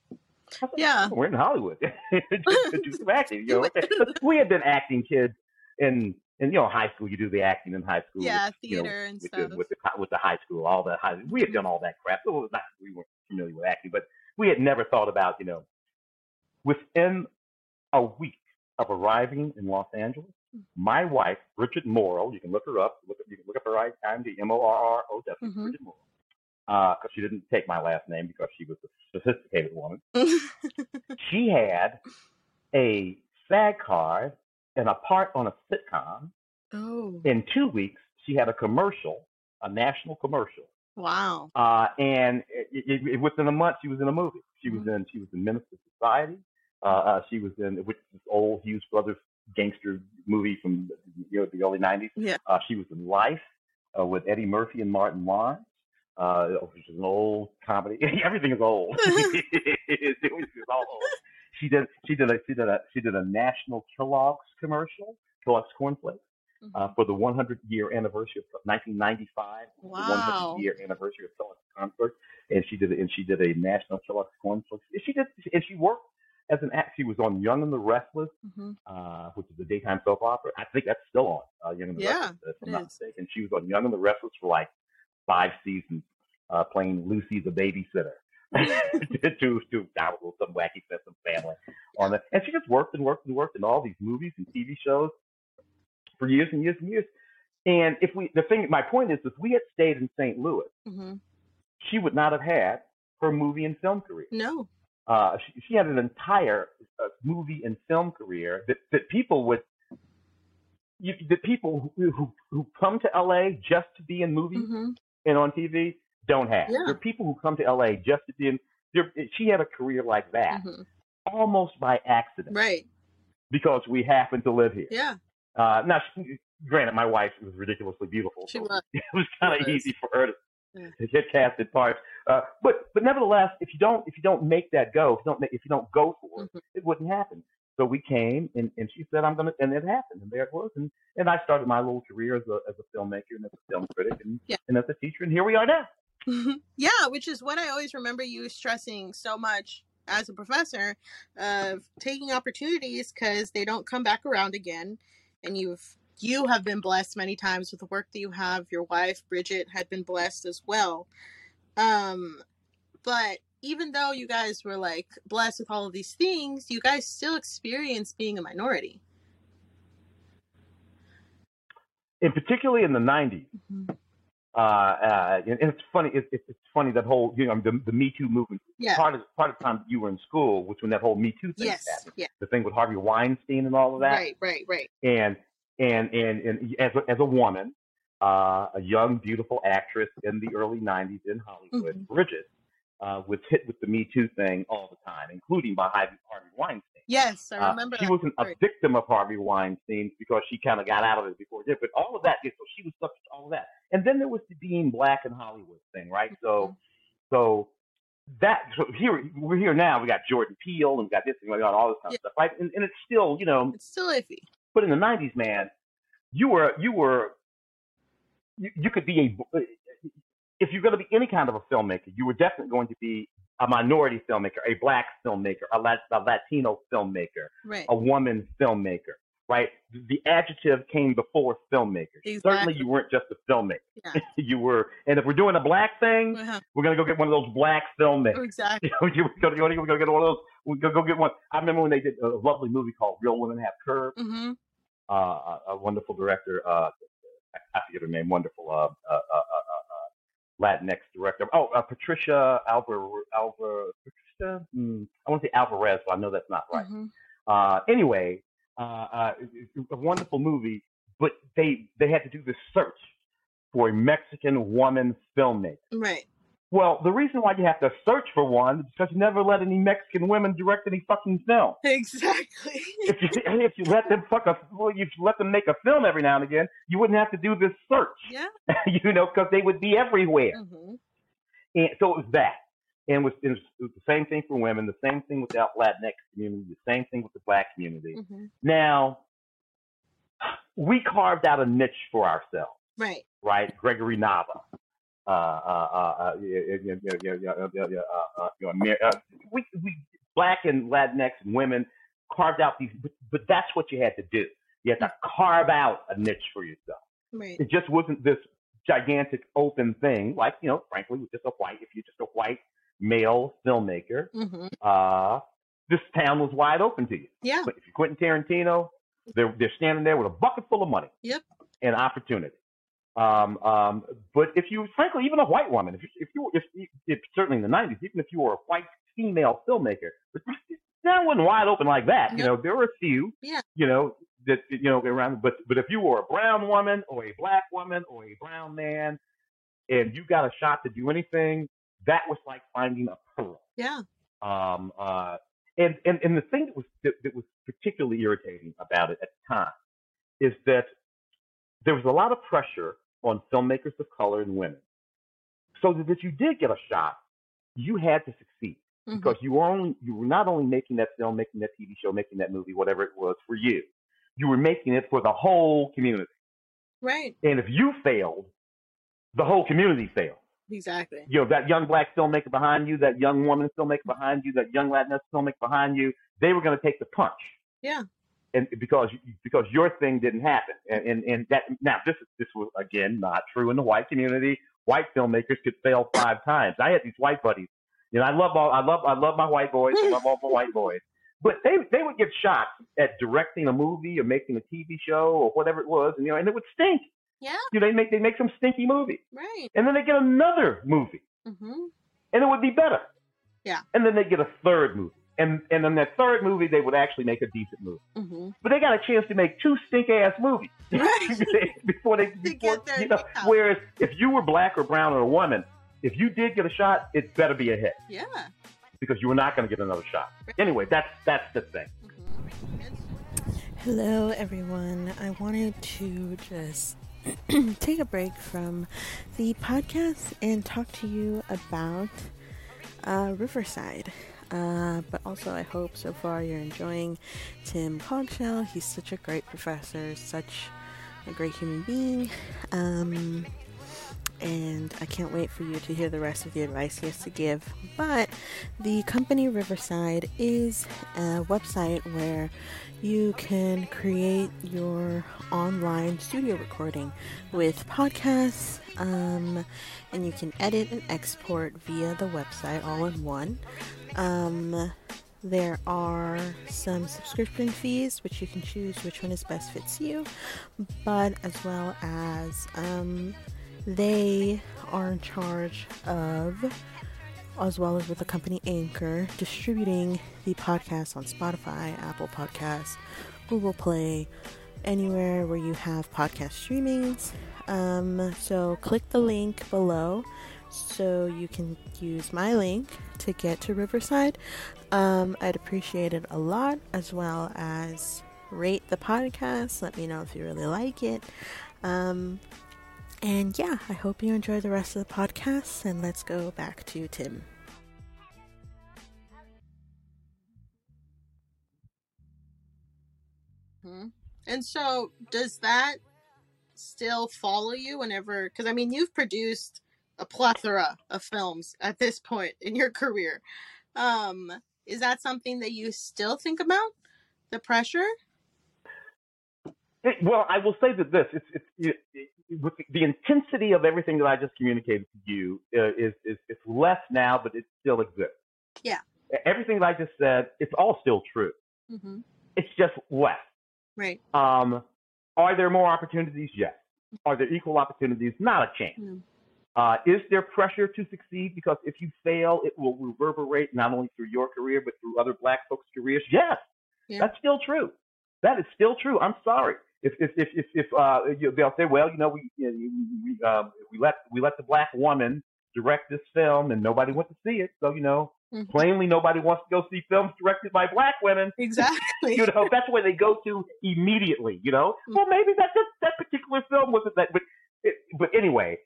Said, Yeah. we're in Hollywood. do some acting. You know, we had been acting kids in in you know high school. You do the acting in high school. Yeah, with, you know, theater and with stuff. the, with the with the high school, all the high. We had done all that crap. So it was not we weren't familiar with acting, but we had never thought about you know. Within a week of arriving in Los Angeles, my wife Bridget Morrow, you can look her up. Look you can look up her IMDb, M O R R O W, Mhm. Bridget Morrow, because she didn't take my last name because she was a sophisticated woman. She had a SAG card and a part on a sitcom. oh. In two weeks, she had a commercial, a national commercial, Wow. uh, and it, it, it, within a month, she was in a movie. She was in she was in Menace II Society. Uh, uh, she was in which is this old Hughes Brothers gangster movie from you know the early '90s. Yeah. Uh, she was in Life uh, with Eddie Murphy and Martin Lawrence, uh, which is an old comedy. Everything is old. it's, all old. She did she did a she did a she did a national Kellogg's commercial, Kellogg's cornflakes uh, Mhm. for the 100 year anniversary of 1995, the Wow. 100 year anniversary of Kellogg's concert, and she did and she did a national Kellogg's cornflakes. She did and she worked as an act. She was on Young and the Restless, Mhm. uh, which is a daytime soap opera. I think that's still on uh, Young and the Yeah, Restless, if I'm not is. mistaken. She was on Young and the Restless for like five seasons, uh, playing Lucy the babysitter. to to I don't know, some wacky some family on it, and she just worked and worked and worked in all these movies and TV shows for years and years and years. And if we, the thing, my point is, if we had stayed in St. Louis, Mhm. she would not have had her movie and film career. No. Uh, she, she had an entire uh, movie and film career that, that people would, you, that people who, who who come to LA just to be in movies hmm and on TV don't have. Yeah. There are people who come to LA just to be in. There, she had a career like that hmm almost by accident Right. because we happen to live here. Yeah. Uh, now, she, granted, my wife was ridiculously beautiful. She so was. It was kind of easy for her to, Yeah. to get casted parts. Uh, but but nevertheless, if you don't if you don't make that go, if you don't make, if you don't go for it, Mhm. it wouldn't happen. So we came, and, and she said, "I'm gonna," and it happened, and there it was, and and I started my little career as a as a filmmaker and as a film critic, and Yeah. and as a teacher, and here we are now. yeah, which is what I always remember you stressing so much as a professor of taking opportunities because they don't come back around again. And you've you have been blessed many times with the work that you have. Your wife Bridget had been blessed as well. Um, but even though you guys were like blessed with all of these things, you guys still experienced being a minority. And particularly in the '90s, Mhm. uh, uh, and, and it's funny. It, it, it's funny that whole you know the, the Me Too movement. Yeah. Part of part of the time you were in school, which when that whole Me Too thing Yes. happened, Yeah. the thing with Harvey Weinstein and all of that. Right. Right. Right. and and and, and as a, as a woman, uh, a young, beautiful actress in the early '90s in Hollywood, Mhm. Bridget, uh, was hit with the Me Too thing all the time, including by Harvey, Harvey Weinstein. Yes, I Uh, remember. she that wasn't a victim of Harvey Weinstein because she kind of got out of it before it did, but all of that, so she was subject to all of that. And then there was the being black in Hollywood thing, right? So, Mhm. so that so here we're here now. We got Jordan Peele and we got this and we got all this kind Yeah. of stuff, right? And, and it's still, you know, It's still iffy. But in the '90s, man, you were you were you, you could be a if you're going to be any kind of a filmmaker, you were definitely going to be a minority filmmaker, a black filmmaker, a, Lat- a Latino filmmaker, Right. a woman filmmaker, right? The adjective came before filmmaker. Certainly, you weren't just a filmmaker. Yeah. you were, and if we're doing a black thing, Uh-huh. we're gonna go get one of those black filmmakers. Exactly. You know, you go, you go get one of those. We go, go get one. I remember when they did a lovely movie called Real Women Have Curves. hmm Uh, a, a wonderful director. Uh, I forget her name. Wonderful. Uh, uh, uh, uh, uh, Latinx director. Oh, uh, Patricia Alvar. Alvar. Patricia. Hmm, I want to say Alvarez, but I know that's not right. hmm Uh, anyway, uh, uh, a wonderful movie, but they they had to do this search for a Mexican woman filmmaker. Right. Well, the reason why you have to search for one is because you never let any Mexican women direct any fucking film. Exactly. If you if you let them fuck a well, you let them make a film every now and again, you wouldn't have to do this search. yeah. you know, because they would be everywhere. hmm And so it was that and with, and the same thing for women, the same thing with the Latinx community, the same thing with the Black community. Mm-hmm. Now, we carved out a niche for ourselves, right? Right, Gregory Nava. We black and Latinx women carved out these, but, but that's what you had to do. You had to mm-hmm. carve out a niche for yourself. Right. It just wasn't this gigantic open thing, like you know, frankly, with just a white. If you're just a white male filmmaker, hmm uh, this town was wide open to you. Yeah. But if you're Quentin Tarantino, they're they're standing there with a bucket full of money. Yep. And opportunity. Um, um, but if you, frankly, even a white woman, if you, if you, if, if certainly in the '90s, even if you were a white female filmmaker, but that wasn't wide open like that. You know, there were a few. Yeah. You know that you know around, but but if you were a brown woman or a black woman or a brown man, and you got a shot to do anything, that was like finding a pearl. Yeah. Um, uh, and, and, and the thing that was, that, that was particularly irritating about it at the time is that there was a lot of pressure on filmmakers of color and women. So that if you did get a shot, you had to succeed Mhm. because you were only, you were not only making that film, making that TV show, making that movie, whatever it was for you, you were making it for the whole community. Right. And if you failed, the whole community failed Exactly. you know, that young black filmmaker behind you, that young woman filmmaker behind you, that young Latinx filmmaker behind you, they were going to take the punch. Yeah. And because because your thing didn't happen, and, and and that now this this was again not true in the white community. White filmmakers could fail five times. I had these white buddies. You know, I love all I love I love my white boys. I love all my white boys. But they they would get shots at directing a movie or making a TV show or whatever it was, and you know, and it would stink. Yeah. You know, they make they make some stinky movie, Right. and then they get another movie Mm-hmm. and it would be better. Yeah. And then they get a third movie. And and then that third movie they would actually make a decent movie. Mm-hmm. But they got a chance to make two stink ass movies Right. before they before, get their you know, name out. whereas if you were black or brown or a woman, if you did get a shot, it better be a hit. Yeah. because you were not going to get another shot. Anyway, that's that's the thing. Hello, everyone. I wanted to just take a break from the podcast and talk to you about uh, Riverside. Uh, but also, I hope so far you're enjoying Tim Cogshell. He's such a great professor, such a great human being. Um, and I can't wait for you to hear the rest of the advice he has to give. But the company Riverside is a website where you can create your online studio recording with podcasts, um, and you can edit and export via the website all in one. Um, there are some subscription fees, which you can choose which one is best fits you, but as well as um, they are in charge of, as well as with the company Anchor, distributing the podcast on Spotify, Apple Podcasts, Google Play, anywhere where you have podcast streamings. Um, so click the link below so you can use my link to get to Riverside. Um, I'd appreciate it a lot, as well as rate the podcast. Let me know if you really like it. Um, and yeah, I hope you enjoy the rest of the podcast. And let's go back to Tim. Hmm. And so, does that still follow you whenever? Because I mean, you've produced a plethora of films at this point in your career. Um, is that something that you still think about? The pressure? It- well, I will say that this it's it's it, it, with the, the intensity of everything that I just communicated to you uh, is is it's less now, but it still exists. Yeah. Everything that I just said, it's all still true. Mm-hmm. It's just less. Right. Um, are there more opportunities? Yes. Are there equal opportunities? Not a chance. Uh, is there pressure to succeed? Because if you fail, it will reverberate not only through your career, but through other black folks' careers. Yes, Yeah. that's still true. That is still true. I'm sorry. If if if if, if uh, you, they'll say, well, you know, we you know, we um, we let we let the black woman direct this film, and nobody went to see it. So you know, Mhm. plainly, nobody wants to go see films directed by black women Exactly. you know, that's where they go to immediately. You know, Mm. well, maybe that that, that particular film wasn't that, but it, but anyway,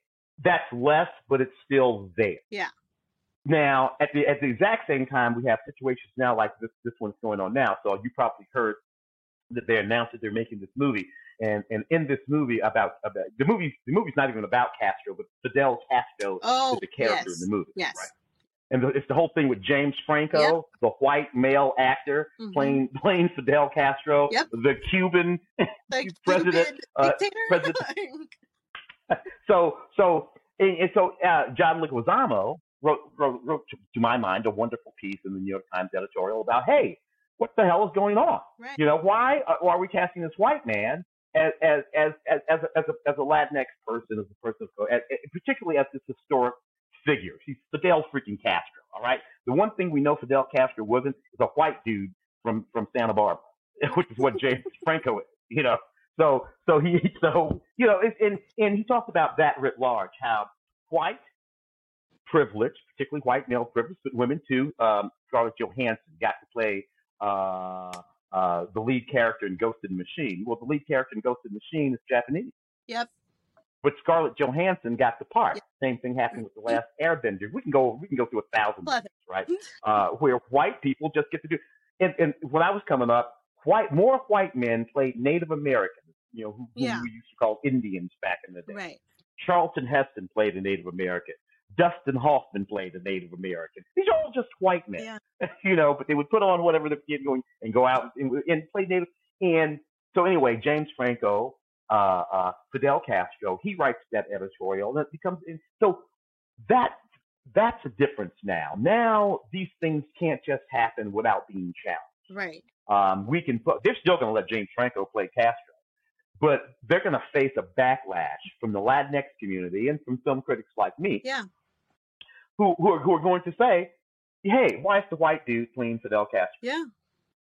that's less, but it's still there. Yeah. Now, at the at the exact same time, we have situations now like this this one's going on now. So you probably heard that they announced that they're making this movie, and and in this movie about about the movie the movie's not even about Castro, but Fidel Castro oh, is the character yes. in the movie. Yes. Right. And the, it's the whole thing with James Franco, Yep. the white male actor Mhm. playing playing Fidel Castro, Yep. the Cuban. Like President, stupid uh, dictator. President- So so and, and so uh, John Leguizamo wrote wrote, wrote to, to my mind a wonderful piece in the New York Times editorial about hey, what the hell is going on? right. You know, why are, are we casting this white man as as as as as a, as a, as a Latinx person, as a person of color, as, particularly as this historic figure? He's Fidel freaking Castro. All right. The one thing we know Fidel Castro wasn't is a white dude from from Santa Barbara, which is what James Franco is. You know. So so he so you know and and, and he talked about that writ large how white privilege, particularly white male privilege, but women too. Um, Scarlett Johansson got to play uh, uh, the lead character in Ghost in the Machine. Well, the lead character in Ghost in the Machine is Japanese, Yep. but Scarlett Johansson got the part. Same thing happened with the last Airbender. We can go we can go through a thousand things, right? Uh, where white people just get to do. And, and when I was coming up, white more white men played Native Americans. You know, who, who Yeah. we used to call Indians back in the day. Right. Charlton Heston played a Native American. Dustin Hoffman played a Native American. These are all just white men, Yeah. you know. But they would put on whatever the kid going and go out and, and play Native. And so anyway, James Franco, uh, uh, Fidel Castro, he writes that editorial, and it becomes and so that that's a difference now. Now these things can't just happen without being challenged Right. um, we can put, they're still going to let James Franco play Castro, but they're going to face a backlash from the Latinx community and from film critics like me, Yeah. Who, who, are, who are going to say, hey, why is the white dude playing Fidel Castro? Yeah.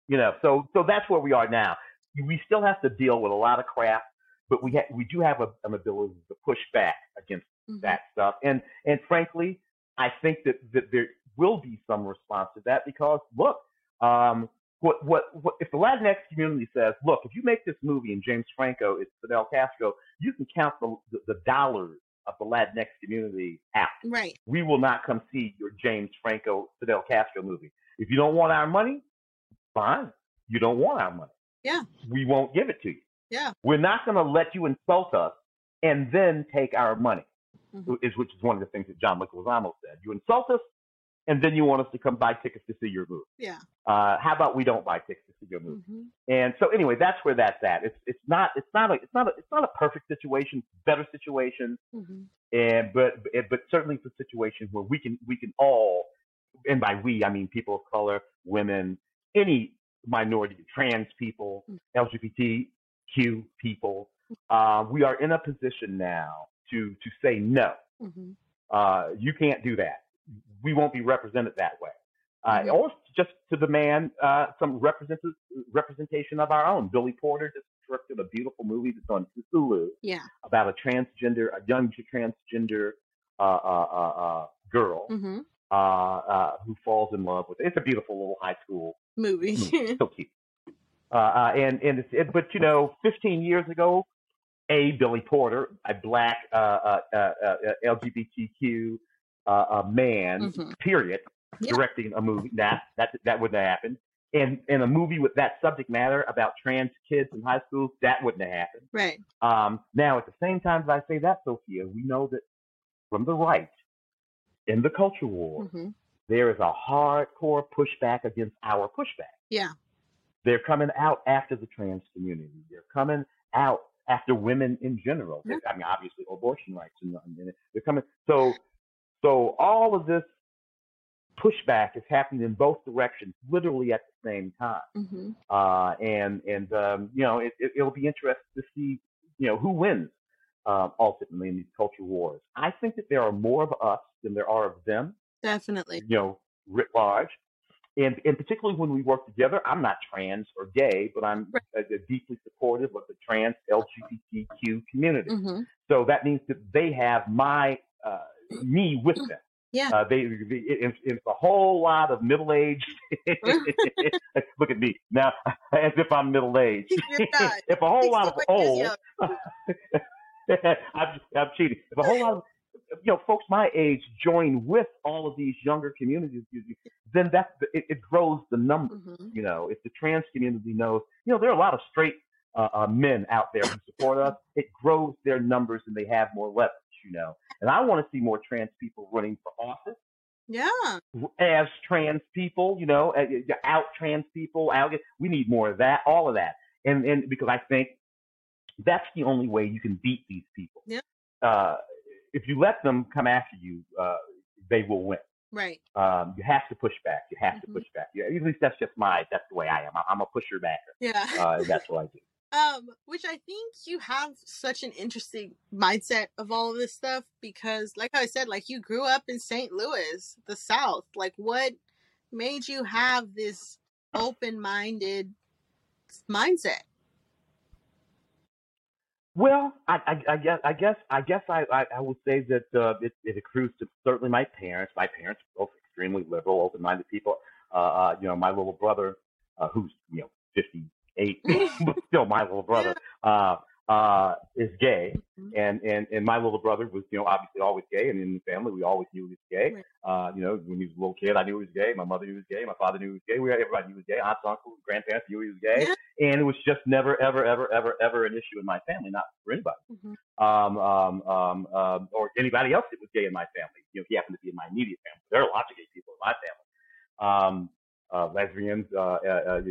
You know, so, so that's where we are now. We still have to deal with a lot of crap, but we, ha- we do have a, an ability to push back against Mhm. that stuff. And, and frankly, I think that, that there, will be some response to that because look, um, what, what, what, if the Latinx community says, look, if you make this movie and James Franco is Fidel Castro, you can count the, the, the dollars of the Latinx community out. Right. We will not come see your James Franco Fidel Castro movie. If you don't want our money, fine. You don't want our money. Yeah. We won't give it to you. Yeah. We're not going to let you insult us and then take our money, Mhm. is which is one of the things that John Leguizamo said. You insult us, and then you want us to come buy tickets to see your movie. Yeah. Uh, how about we don't buy tickets to see your movie? hmm And so anyway, that's where that's at. It's it's not it's not a it's not a it's not a perfect situation, better situation, hmm and but but certainly it's a situation where we can we can all, and by we I mean people of color, women, any minority, trans people, LGBTQ people, uh, we are in a position now to to say no. hmm Uh, you can't do that. We won't be represented that way. Uh, Mhm. Or just to demand uh, some represent- representation of our own. Billy Porter just directed a beautiful movie that's on Hulu Yeah. about a transgender, a young transgender uh, uh, uh, uh, girl hmm uh, uh, who falls in love with. It's a beautiful little high school Movie. movie. so cute. Uh, uh, and and it's, it, but you know, 15 years ago, a Billy Porter, a black uh, uh, uh, uh, LGBTQ uh, uh, man, Mhm. period, Yeah. directing a movie that that that wouldn't have happened. And and a movie with that subject matter about trans kids in high schools, that wouldn't have happened. right. Um, now, at the same time as I say that, Sofia, we know that from the right, in the culture war, hmm there is a hardcore pushback against our pushback. Yeah. They're coming out after the trans community. They're coming out after women in general. Yeah. I mean, obviously, abortion rights and, and they're coming. So, so all of this pushback is happening in both directions, literally at the same time. hmm Uh, and and um, you know, it, it, it'll be interesting to see, you know, who wins um, ultimately in these culture wars. I think that there are more of us than there are of them Definitely. you know, writ large. And, and particularly when we work together, I'm not trans or gay, but I'm Right. uh, uh, deeply supportive of the trans LGBTQ community. hmm So that means that they have my uh, me with them. Yeah. Uh, they, they it's, it's a whole lot of middle aged. Look at me now, as if I'm middle aged. If a whole lot of to one years old. I'm, I'm cheating. If a whole lot of you know folks my age join with all of these younger communities, then that's the, it, it grows the number. Mhm. You know, if the trans community knows, you know, there are a lot of straight uh, uh, men out there who support us. It grows their numbers and they have more leverage. You know, and I want to see more trans people running for office Yeah. as trans people, you know, out trans people, out. We need more of that, all of that, and and because I think that's the only way you can beat these people. Yeah. Uh, if you let them come after you, uh, they will win. Right. Um, you have to push back. You have Mhm. to push back. Yeah, at least that's just my. That's the way I am. I'm a pusher backer. Yeah. Uh, that's what I do. Um, which I think you have such an interesting mindset of all of this stuff because, like I said, like you grew up in St. Louis, the South. Like, what made you have this open-minded mindset? Well, I, I, I guess I guess I guess I, I, would say that uh, it, it accrues to certainly my parents. My parents were both extremely liberal, open-minded people. Uh, uh, you know, my little brother, uh, who's you know 58, but still my little brother, uh, uh, is gay, Mhm. and and and my little brother was you know obviously always gay, and in the family we always knew he was gay. Uh, you know, when he was a little kid, I knew he was gay. My mother knew he was gay. My father knew he was gay. We everybody knew he was gay. Aunts, uncles, grandparents knew he was gay, and it was just never, ever, ever, ever, ever an issue in my family, not for anybody Mhm. um, um, um, um, or anybody else that was gay in my family. You know, he happened to be in my immediate family. There are lots of gay people in my family. Um, uh, lesbians, uh, uh, uh,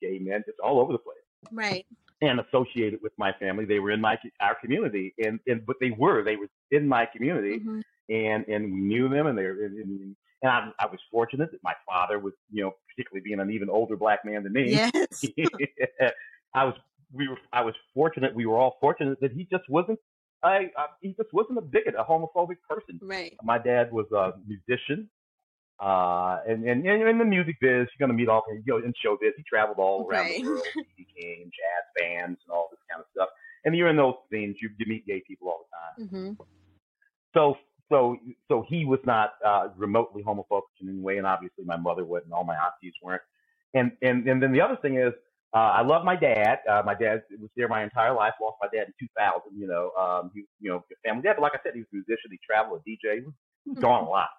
gay men, just all over the place. Right. And associated with my family, they were in my our community, and and but they were they were in my community, Mhm. and and we knew them, and they were, and, and, and I, I was fortunate that my father was, you know, particularly being an even older black man than me. Yes. I was we were I was fortunate we were all fortunate that he just wasn't I, I he just wasn't a bigot, a homophobic person. Right. My dad was a musician, uh, and and and in the music biz, you're gonna meet all you know in show biz. He traveled all around Right. the world, became jazz bands and all this kind of stuff. And you're in those scenes, you, you meet gay people all the time. hmm So so so he was not uh, remotely homophobic in any way, and obviously my mother wasn't, and all my aunties weren't. And and and then the other thing is, uh, I love my dad. Uh, my dad was there my entire life. Lost my dad in 2000. You know, um, he you know family dad, but like I said, he was a musician. He traveled, a DJ. He was, he was gone a lot.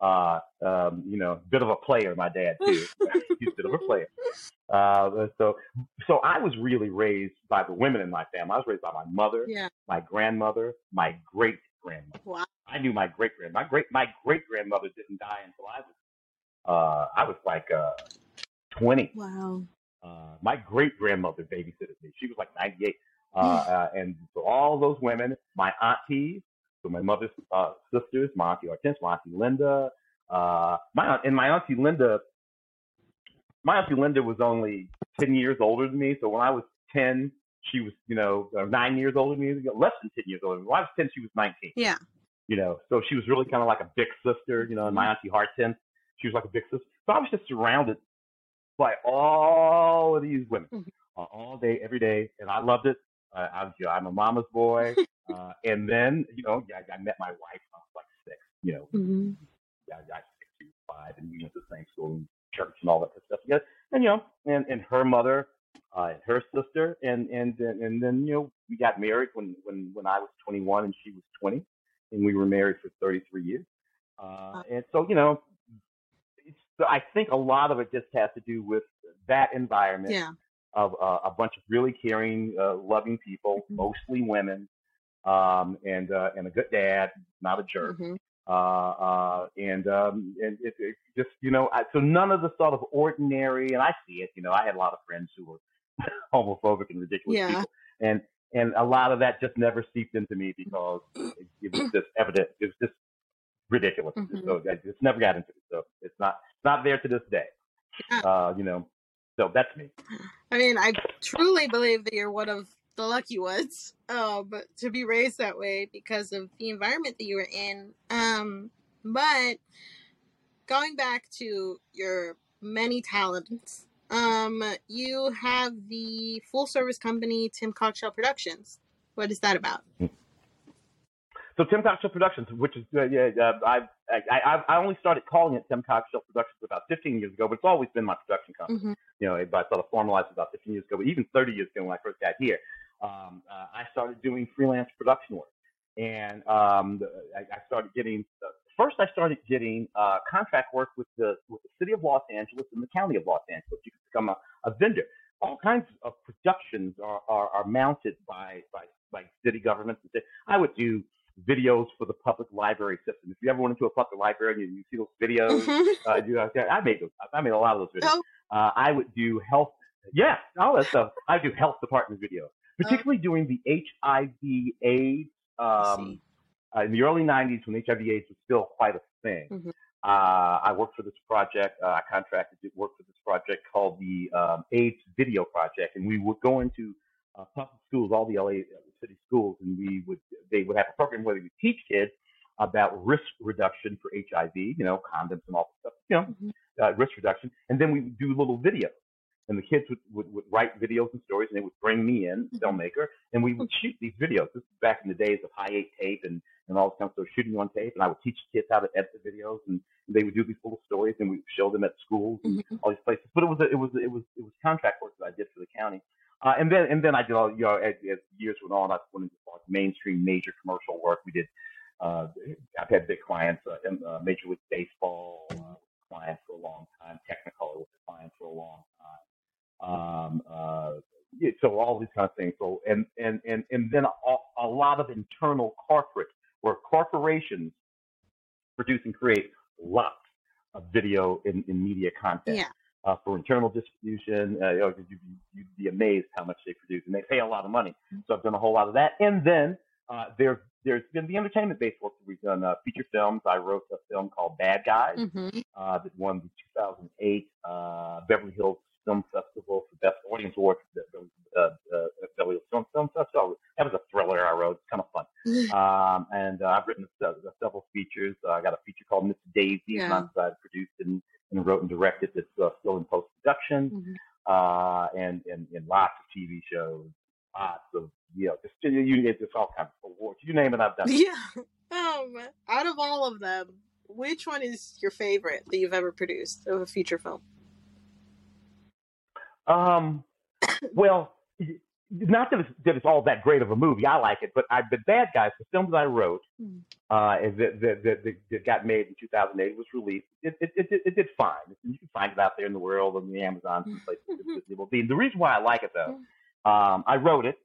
Uh, um, you know, bit of a player, my dad too. He's a bit of a player. Uh, so, so I was really raised by the women in my family. I was raised by my mother, Yeah. my grandmother, my great grandmother. Wow. I knew my great grand, my great, my great grandmother didn't die until I was, uh, I was like, uh, 20. Wow. Uh, my great grandmother babysitted me. She was like 98. Uh, uh, and so all those women, my aunties, so my mother's uh, sisters, my auntie Hortense, my auntie Linda, uh, my aunt, and my auntie Linda, my auntie Linda was only 10 years older than me. So when I was 10, she was, you know, nine years older than me, less than 10 years older than me. When I was 10, she was 19 Yeah. you know. So she was really kind of like a big sister, you know. And my auntie Hortense, she was like a big sister. So I was just surrounded by all of these women Mhm. uh, all day, every day, and I loved it. Uh, I was, you know, I'm a mama's boy, uh, and then you know, I, I met my wife when I was like six. You know, hmm I, was five, and we went to the same school and church and all that stuff together. And you know, and and her mother, uh, and her sister, and and and and then you know, we got married when when when I was 21 and she was 20, and we were married for 33 years. Uh, and so you know, it's, so I think a lot of it just has to do with that environment Yeah. Of uh, a bunch of really caring, uh, loving people, Mhm. mostly women, um, and uh, and a good dad, not a jerk hmm uh, uh, and um, and it, it just you know, I, so none of the sort of ordinary, and I see it. You know, I had a lot of friends who were homophobic and ridiculous Yeah. people, and and a lot of that just never seeped into me because it, it was just evident. It was just ridiculous. Mhm. So I just never got into it. So it's not it's not there to this day. Yeah. Uh, you know, so that's me. I mean, I truly believe that you're one of the lucky ones um, to be raised that way because of the environment that you were in. Um, but going back to your many talents, um, you have the full service company Tim Cogshell Productions. What is that about? So Tim Cogshell Productions, which is uh, yeah, uh, I, I I I only started calling it Tim Cogshell Productions about 15 years ago, but it's always been my production company. hmm You know, but I sort of formalized about 15 years ago, but even 30 years ago when I first got here, um, uh, I started doing freelance production work, and um, I, I started getting. Uh, first, I started getting uh, contract work with the with the city of Los Angeles and the county of Los Angeles. You can become a, a vendor. All kinds of productions are, are, are mounted by, by by city governments. And say, I would do videos for the public library system. If you ever went into a public library and you, you see those videos, uh, you know, I made those. I made a lot of those videos. Oh, Uh, I would do health. Yeah, all that stuff. I do health department videos, particularly during the HIV AIDS. Um, uh, in the early 90s, when HIV AIDS was still quite a thing. Mhm. Uh, I worked for this project. Uh, I contracted to work for this project called the um, AIDS Video Project, and we would go into uh, public schools, all the LA city schools, and we would they would have a program where they would teach kids about risk reduction for HIV, you know, condoms and all that stuff, you know, Mhm. uh, risk reduction, and then we would do little videos, and the kids would, would, would write videos and stories, and they would bring me in, Mhm. filmmaker, and we would shoot these videos. This is back in the days of high eight tape and and all this kind of stuff, shooting on tape, and I would teach kids how to edit the videos, and they would do these little stories, and we would show them at schools and Mhm. all these places. But it was a, it was it was it was contract work that I did for the county, uh, and then and then I did all you know as, as years went on, I went into like mainstream major commercial work. We did. Uh, I've had big clients, uh, in, uh, Major League Baseball uh, clients for a long time, Technicolor was a client for a long time. Um, uh, yeah, so all these kind of things. So and and and and then a, a lot of internal corporate where corporations produce and create lots of video and, and media content Yeah. Uh, for internal distribution. Uh, you know, you'd, you'd be amazed how much they produce, and they pay a lot of money. So I've done a whole lot of that. And then uh, there, there's been the entertainment-based work that we've done. Uh, feature films. I wrote a film called Bad Guys Mhm. uh, that won the 2008 uh, Beverly Hills Film Festival for Best Audience Award the uh, uh, Beverly Hills Film, Film Festival. That was a thriller I wrote. It's kind of fun. Um, and uh, I've written se- several features. Uh, I got a feature called Miss Daisy, Yeah. that I produced and, and wrote and directed. That's uh, still in post production, Mhm. uh, and, and and lots of TV shows, lots of you know, just you it's just all kinds of awards. You name it, I've done. it. Yeah. Um, out of all of them, which one is your favorite that you've ever produced of a feature film? Um, well, not that it's, that it's all that great of a movie. I like it, but I, the Bad Guys, the film that I wrote, Hmm. uh, that that, that, that, that got made in 2008, was released. It, it, it, it did fine. You can find it out there in the world on the Amazon and places Mhm. it will be. The reason why I like it though, um, I wrote it,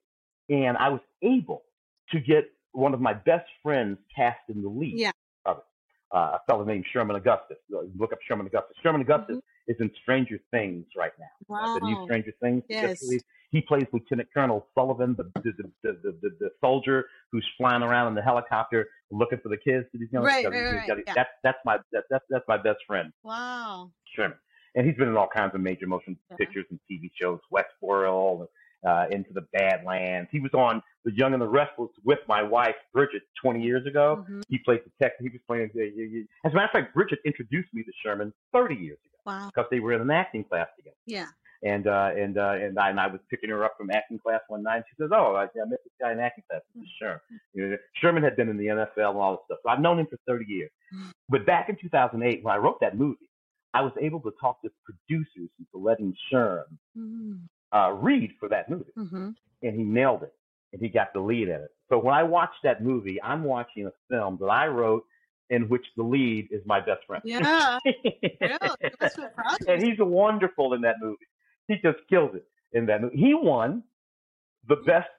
and I was able to get one of my best friends cast in the lead Yeah. of it. Uh, a fellow named Sherman Augustus. Uh, Look up Sherman Augustus. Sherman Augustus is in Stranger Things right now. Uh, the new Stranger Things. Yes. He plays Lieutenant Colonel Sullivan, the the, the, the, the, the soldier who's flying around in the helicopter looking for the kids. That he's, Right, right, right, yeah. That's that's my that, that's that's my best friend, Wow. Sherman, and he's been in all kinds of major motion Yeah. pictures and TV shows, Westworld, uh, Into the Badlands. He was on The Young and the Restless with my wife Bridget 20 years ago. Mhm. He played the detective. He was playing. As a matter of fact, Bridget introduced me to Sherman 30 years ago Wow. because they were in an acting class together Yeah. and uh, and uh, and I and I was picking her up from acting class one night. And She says, "Oh, I, I met this guy in acting class. This is Sherman. You know, Sherman had been in the NFL and all this stuff. So I've known him for 30 years. But back in 2008, when I wrote that movie, I was able to talk to producers into letting Sherman Mm-hmm. Uh, read for that movie, Mm-hmm. and he nailed it, and he got the lead in it. So when I watch that movie, I'm watching a film that I wrote in which the lead is my best friend. Yeah. Yeah. That's what proud of and he's wonderful in that movie. He just kills it in that movie. He won the best,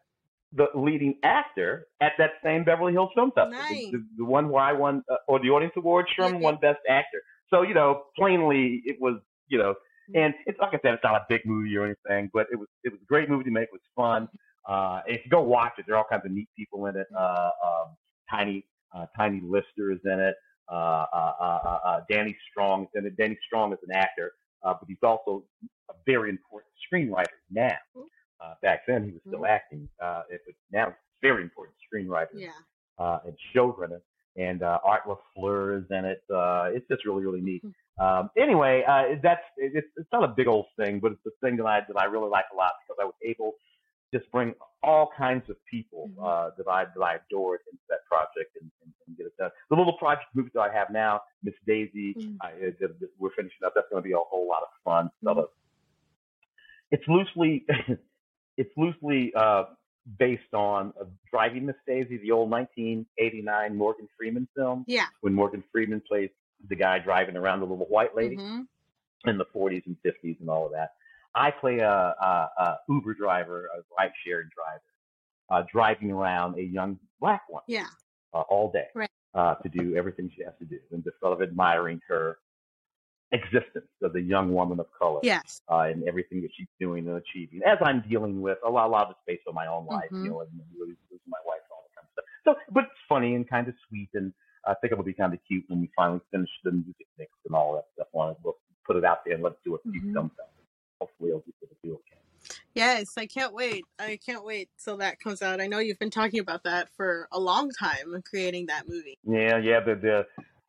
the leading actor at that same Beverly Hills Film Festival, the- Nice. the, the one where I won, uh, or the Audience Award. Sherman Yeah. won Best Actor. So you know, plainly, it was you know. And it's like I said, it's not a big movie or anything, but it was it was a great movie to make. It was fun. Uh, if you go watch it, there are all kinds of neat people in it. Uh, um, Tiny uh, Tiny Lister is in it. Uh, uh, uh, uh, uh, Danny Strong is in it. Danny Strong is an actor, uh, but he's also a very important screenwriter now. Uh, back then, he was still acting, uh, but now he's a very important screenwriter Yeah. uh, and showrunner. And uh, Art LaFleur is in it. Uh, it's just really, really neat. Um, anyway, uh, that's it's, it's not a big old thing, but it's the thing that I that I really like a lot because I was able to just bring all kinds of people Mhm. uh, that I that I adored into that project and, and, and get it done. The little project movie that I have now, Miss Daisy, Mhm. I, uh, we're finishing up. That's going to be a whole lot of fun. Of, it's loosely it's loosely uh, based on uh, Driving Miss Daisy, the old 1989 Morgan Freeman film Yeah. when Morgan Freeman plays the guy driving around the little white lady Mhm. in the 40s and 50s and all of that. I play a, a, a Uber driver, a ride sharing driver, uh, driving around a young black woman Yeah. uh, all day Right. uh, to do everything she has to do, and just sort of admiring her existence as a young woman of color Yes. uh, and everything that she's doing and achieving. As I'm dealing with a lot, a lot of based on my own life, Mhm. you know, and really losing my wife and all that kind of stuff. So, but it's funny and kind of sweet, and I think it'll be kind of cute when we finally finish the music mix and all that stuff. On it, we'll put it out there and let's do a few Mhm. film films. Hopefully, it'll be it'll be okay. Yes, I can't wait. I can't wait till that comes out. I know you've been talking about that for a long time, creating that movie. Yeah, yeah. The, the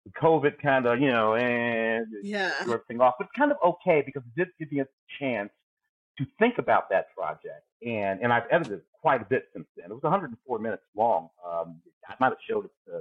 COVID kind of, you know, and Yeah. everything off, but kind of okay because it did give me a chance to think about that project, and and I've edited quite a bit since then. It was 104 minutes long. Um, I might have showed it, uh,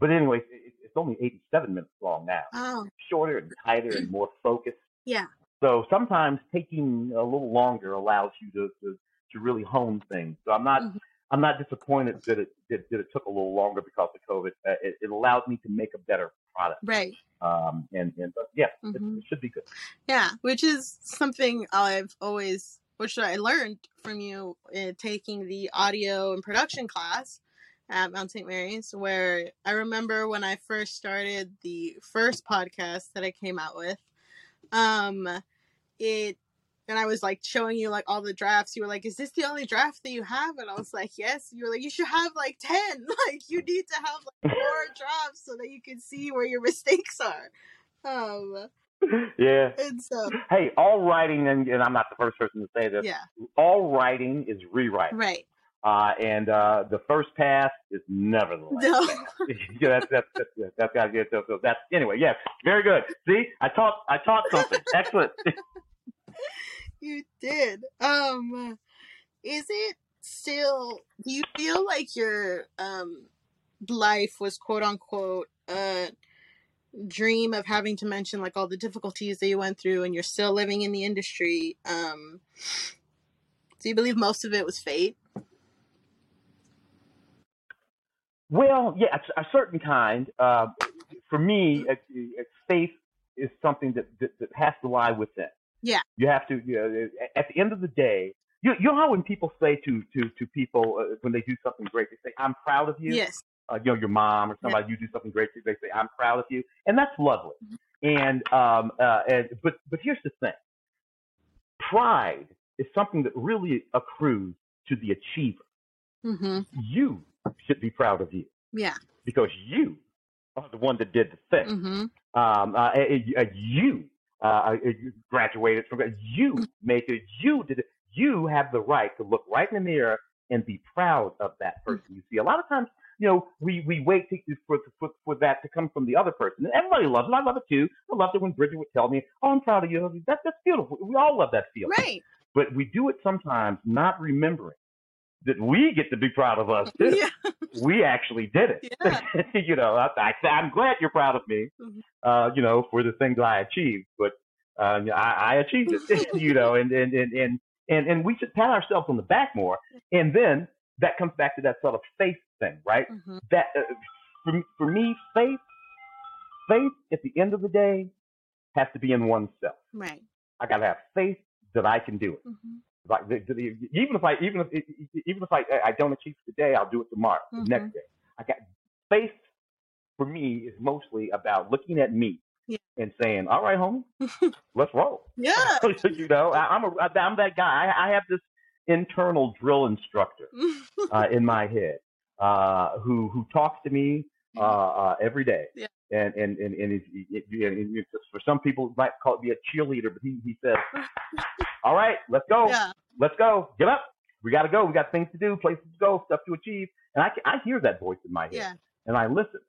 but anyway, it, it's only 87 minutes long now. Oh, Shorter and tighter and more focused. yeah. So sometimes taking a little longer allows you to to, to really hone things. So I'm not. Mhm. I'm not disappointed that it that, that it took a little longer because of COVID. Uh, it, it allows me to make a better product. Right. Um, and and but yeah, it, Mhm. it should be good. Yeah, which is something I've always, which I learned from you in taking the audio and production class at Mount St. Mary's, where I remember when I first started the first podcast that I came out with, um, it, and I was like showing you like all the drafts. You were like, "Is this the only draft that you have?" And I was like, "Yes." You were like, "You should have like ten. Like you need to have like more drafts so that you can see where your mistakes are." Um, yeah. and so Hey, all writing, and, and I'm not the first person to say this. yeah, All writing is rewriting, right. uh, and uh, the first pass is never the last No. pass. yeah, that's that's that's that's, that's gotta get so, so that's anyway. Yes, very good. See, I taught I taught something. Excellent. You did. Um, is it still do you feel like your um life was quote unquote a dream of having to mention like all the difficulties that you went through and you're still living in the industry um do you believe most of it was fate Well, yeah, a, certain kind. Uh, for me, faith is something that, that, that has to lie within. Yeah. You have to. You know, at the end of the day, you you know how when people say to to to people uh, when they do something great, they say, "I'm proud of you." yes Uh, you know, your mom or Yeah. somebody, you do something great, they say, "I'm proud of you," and that's lovely. Mm-hmm. And um, uh, and but but here's the thing: pride is something that really accrues to the achiever. mm-hmm You should be proud of you yeah because you are the one that did the thing. mm-hmm Um, uh, you uh, uh, you graduated from you made it. You did it. You have the right to look right in the mirror and be proud of that person. You see, a lot of times, you know, we we wait to, for, for for that to come from the other person. And everybody loves it. I love it too. I loved it when Bridget would tell me, "Oh, I'm proud of you." That, that's beautiful. We all love that feeling. right But we do it sometimes not remembering that we get to be proud of us too yeah we actually did it. Yeah. you know, I, I, I'm glad you're proud of me, Mhm. uh, you know, for the things I achieved, but uh, I, I achieved it, you know, and, and, and, and, and, and we should pat ourselves on the back more. And then that comes back to that sort of faith thing, right? mm-hmm. That, uh, for, for me, faith, faith at the end of the day has to be in oneself. right I got to have faith that I can do it. mm-hmm. Like the, the, even if I even if even if I I don't achieve today, I'll do it tomorrow, the Mhm. next day. I got faith for me is mostly about looking at me Yeah. and saying, "All right, homie, let's roll." yeah you know, I, I'm a I'm that guy. I, I have this internal drill instructor uh, in my head uh, who who talks to me uh, uh, every day. Yeah. And and and and, it, it, it's, for some people it might call it be a cheerleader, but he he says, "All right, let's go." yeah let's go, get up. We got to go. We got things to do, places to go, stuff to achieve. And I, I hear that voice in my head, yeah and I listen.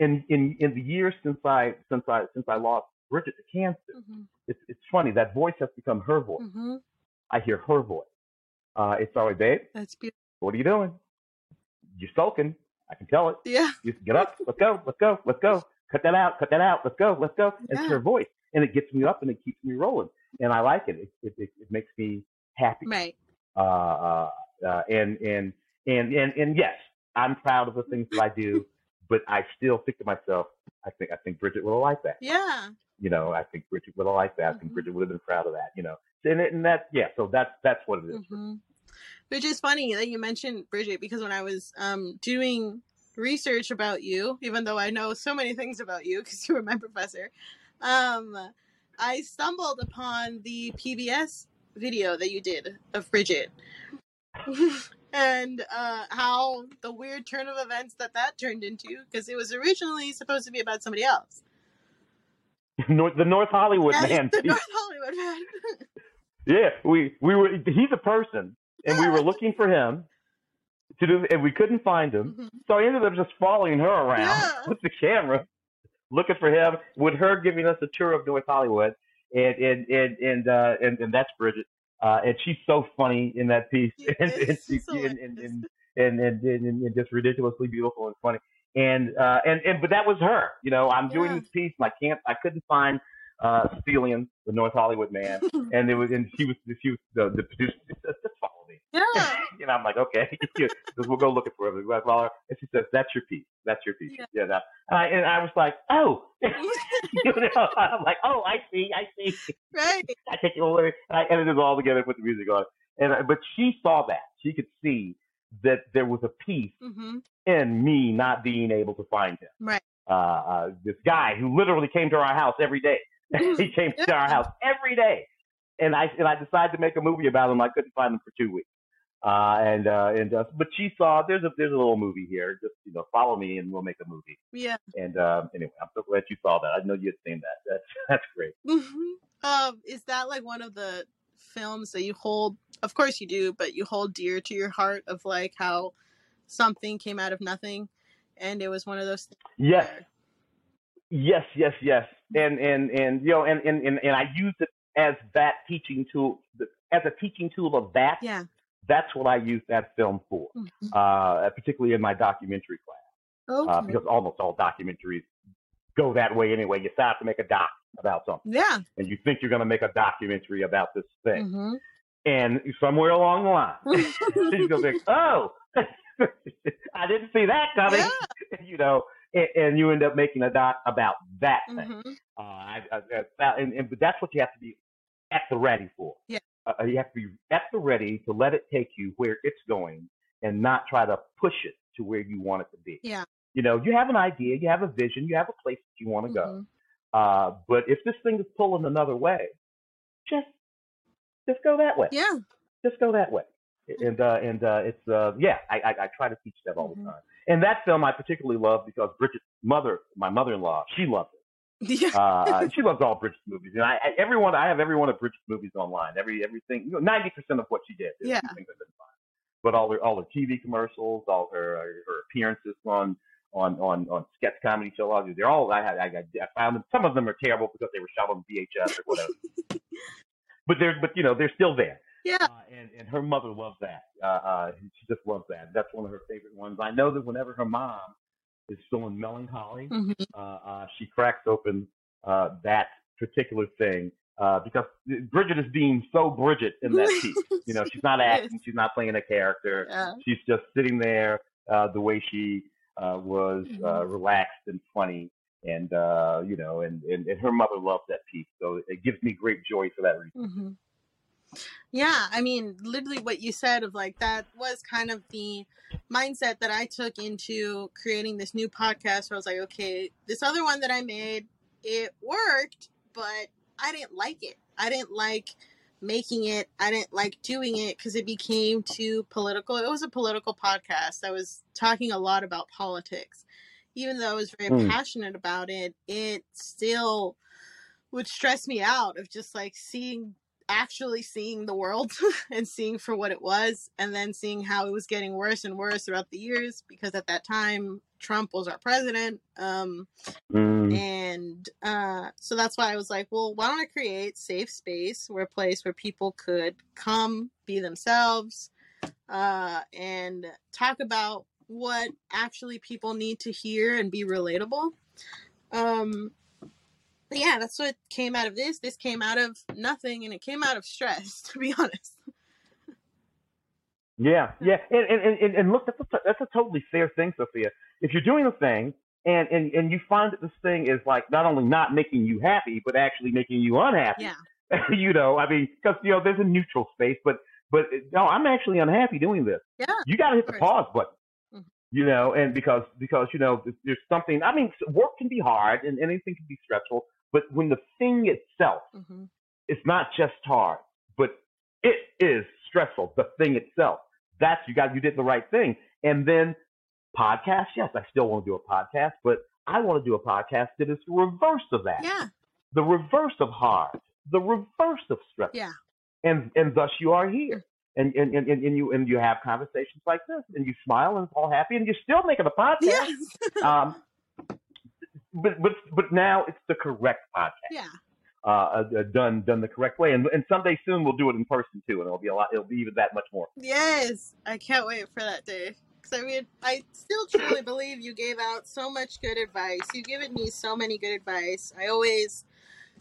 In in in the years since I since I since I lost Bridget to cancer, mm-hmm. it's it's funny that voice has become her voice. Mm-hmm. I hear her voice. Uh, it's all right, babe. that's beautiful What are you doing? You're sulking. I can tell it. yeah You get up. Let's go. Let's go. Let's go. Cut that out. Cut that out. Let's go. Let's go. It's her voice, and it gets me up and it keeps me rolling, and I like it. It it, it, it makes me happy right uh, uh, uh, and and and and and yes, I'm proud of the things that I do, but I still think to myself, I think I think Bridget would have liked that. yeah You know, I think Bridget would have liked that. I think Mhm. Bridget would have been proud of that. You know, and and that yeah, so that's that's what it is. hmm Which is funny that you mentioned Bridget because when I was um, doing research about you, even though I know so many things about you because you were my professor, um, I stumbled upon the PBS video that you did of Bridget. and uh, how the weird turn of events that that turned into because it was originally supposed to be about somebody else. North, the North Hollywood Yes, man. the North Hollywood man. yeah, we we were. He's a person, and we were looking for him to do, and we couldn't find him. Mhm. So I ended up just following her around Yeah. with the camera, looking for him, with her giving us a tour of North Hollywood, and and and and uh, and, and that's Bridget, uh, and she's so funny in that piece, and, and, she, She's and, and, and, and, and, and, and just ridiculously beautiful and funny, and uh, and and but that was her, you know. I'm doing Yeah. this piece, and I can't, I couldn't find uh, the North Hollywood man, and it was, and she was, she was the, the producer. Just, just follow me. Yeah. know, I'm like, okay, because we'll go looking for it. We follow her, and she says, "That's your piece. That's your piece." Yeah. Yeah. that- and I and I was like, "Oh," you know, I'm like, "Oh, I see, I see." right. I take it all over, and I edited it all together, put the music on, and I- but she saw that. She could see that there was a piece hmm in me not being able to find him. Right. Uh, uh, this guy who literally came to our house every day. he came to our house every day, and I and I decided to make a movie about him. I couldn't find him for two weeks. Uh, and uh, and uh, but she saw there's a there's a little movie here. Just you know, follow me and we'll make a movie. Yeah. And um, anyway, I'm so glad you saw that. I know you had seen that. That's that's great. hmm Um, is that like one of the films that you hold? Of course you do, but you hold dear to your heart of like how something came out of nothing, and it was one of those things. Yes, where- yes, yes, yes. And and and you know, and and and, and I used it as that teaching tool, as a teaching tool of that. Yeah. That's what I use that film for, Mhm. uh, particularly in my documentary class, Okay. uh, because almost all documentaries go that way anyway. You start to make a doc about something, yeah. and you think you're going to make a documentary about this thing, hmm and somewhere along the line, you're going to think, oh, I didn't see that coming, yeah. you know, and, and you end up making a dot about that thing. hmm Uh, I, I, and, and but that's what you have to be at the ready for. Yeah. Uh, you have to be at the ready to let it take you where it's going, and not try to push it to where you want it to be. Yeah. You know, you have an idea, you have a vision, you have a place that you want to go. Mhm. Uh, but if this thing is pulling another way, just just go that way. Yeah. Just go that way. And uh, and uh, it's uh, yeah, I, I I try to teach that all Mhm. the time. And that film I particularly love because Bridget's mother, my mother-in-law, she loved it. Yeah. Uh, she loves all Bridget's movies, and I, I everyone I have every one of Bridget's movies online. Every everything, you know, ninety percent of what she did. Yeah. few things I couldn't find. But all her all her TV commercials, all her her appearances on on on on sketch comedy shows, they're all I I, I, I found them. Some of them are terrible because they were shot on VHS or whatever. but they're but you know they're still there. Yeah. Uh, and and her mother loves that. Uh, uh, she just loves that. That's one of her favorite ones. I know that whenever her mom is feeling melancholy, Mhm. uh, uh, she cracks open uh, that particular thing uh, because Bridget is being so Bridget in that piece. You know, she's not acting, she's not playing a character. Yeah. She's just sitting there uh, the way she uh, was, uh, Mhm. relaxed and funny. And uh, you know, and, and and her mother loves that piece, so it gives me great joy for that reason. hmm Yeah, I mean, literally what you said of like that was kind of the mindset that I took into creating this new podcast where I was like, okay, this other one that I made, it worked, but I didn't like it. I didn't like making it. I didn't like doing it because it became too political. It was a political podcast. I was talking a lot about politics. Even though I was very Mm. passionate about it, it still would stress me out of just like seeing actually seeing the world and seeing for what it was and then seeing how it was getting worse and worse throughout the years because at that time Trump was our president um Mm. and uh so that's why I was like well why don't I create safe space where a place where people could come be themselves uh and talk about what actually people need to hear and be relatable um but yeah, that's what came out of this. This came out of nothing, and it came out of stress. To be honest. Yeah, yeah, and and, and, and look, that's a, that's a totally fair thing, Sofia. If you're doing a thing and, and and you find that this thing is like not only not making you happy, but actually making you unhappy, Yeah. you know, I mean, because you know, there's a neutral space, but but no, I'm actually unhappy doing this. Yeah. You got to hit the pause button. Mhm. You know, and because because you know, there's something. I mean, work can be hard and anything can be stressful, but when the thing itself hmm it's not just hard, but it is stressful. The thing itself. That's you got. You did the right thing. And then podcast. Yes, I still want to do a podcast, but I want to do a podcast that is the reverse of that. Yeah. The reverse of hard. The reverse of stress. Yeah. And and thus you are here. And and, and, and you and you have conversations like this, and you smile and it's all happy, and you're still making a podcast. Yes. Um, but but but now it's the correct podcast yeah. uh, uh, done done the correct way. And, and someday soon we'll do it in person too, and it'll be a lot. It'll be even that much more. Yes. I can't wait for that day. Because I mean, I still truly believe you gave out so much good advice. You've given me so many good advice. I always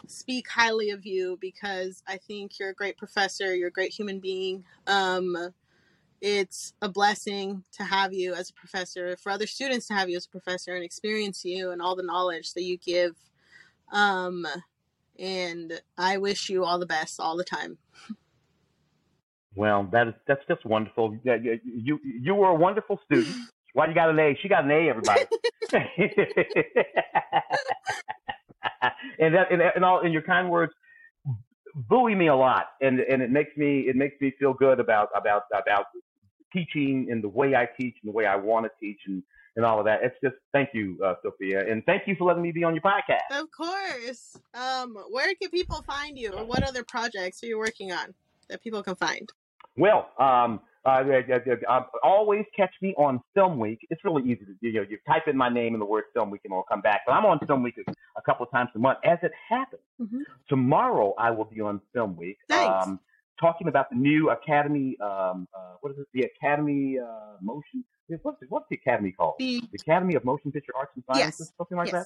speak highly of you because I think you're a great professor. You're a great human being. Um, it's a blessing to have you as a professor, for other students to have you as a professor and experience you and all the knowledge that you give. Um, and I wish you all the best all the time. Well, that is that's just wonderful. Yeah, you you, you were a wonderful student. Why you got an A? She got an A, everybody. and that and, and all in your kind words buoy me a lot, and and it makes me it makes me feel good about about about teaching and the way I teach and the way I want to teach and and all of that. It's just thank you, uh, Sofia, and thank you for letting me be on your podcast. Of course. Um, where can people find you, or what other projects are you working on that people can find? Well, um, uh, uh, always catch me on Film Week. It's really easy to. You know, you type in my name and the word Film Week, and it'll come back. But I'm on Film Week a, a couple of times a month. As it happens, Mhm. tomorrow I will be on Film Week. Nice. Um, talking about the new Academy. Um, uh, what is it? The Academy uh, Motion. What's the, what's the Academy called? The The Academy of Motion Picture Arts and Sciences, Yes. something like yes.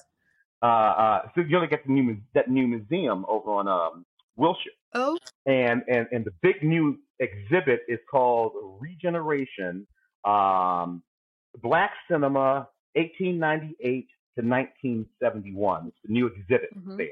that. Uh, uh, so you're gonna get the new that new museum over on um, Wilshire, Oh, and and and the big new exhibit is called Regeneration, um, Black Cinema, 1898 to 1971. It's the new exhibit Mhm. there.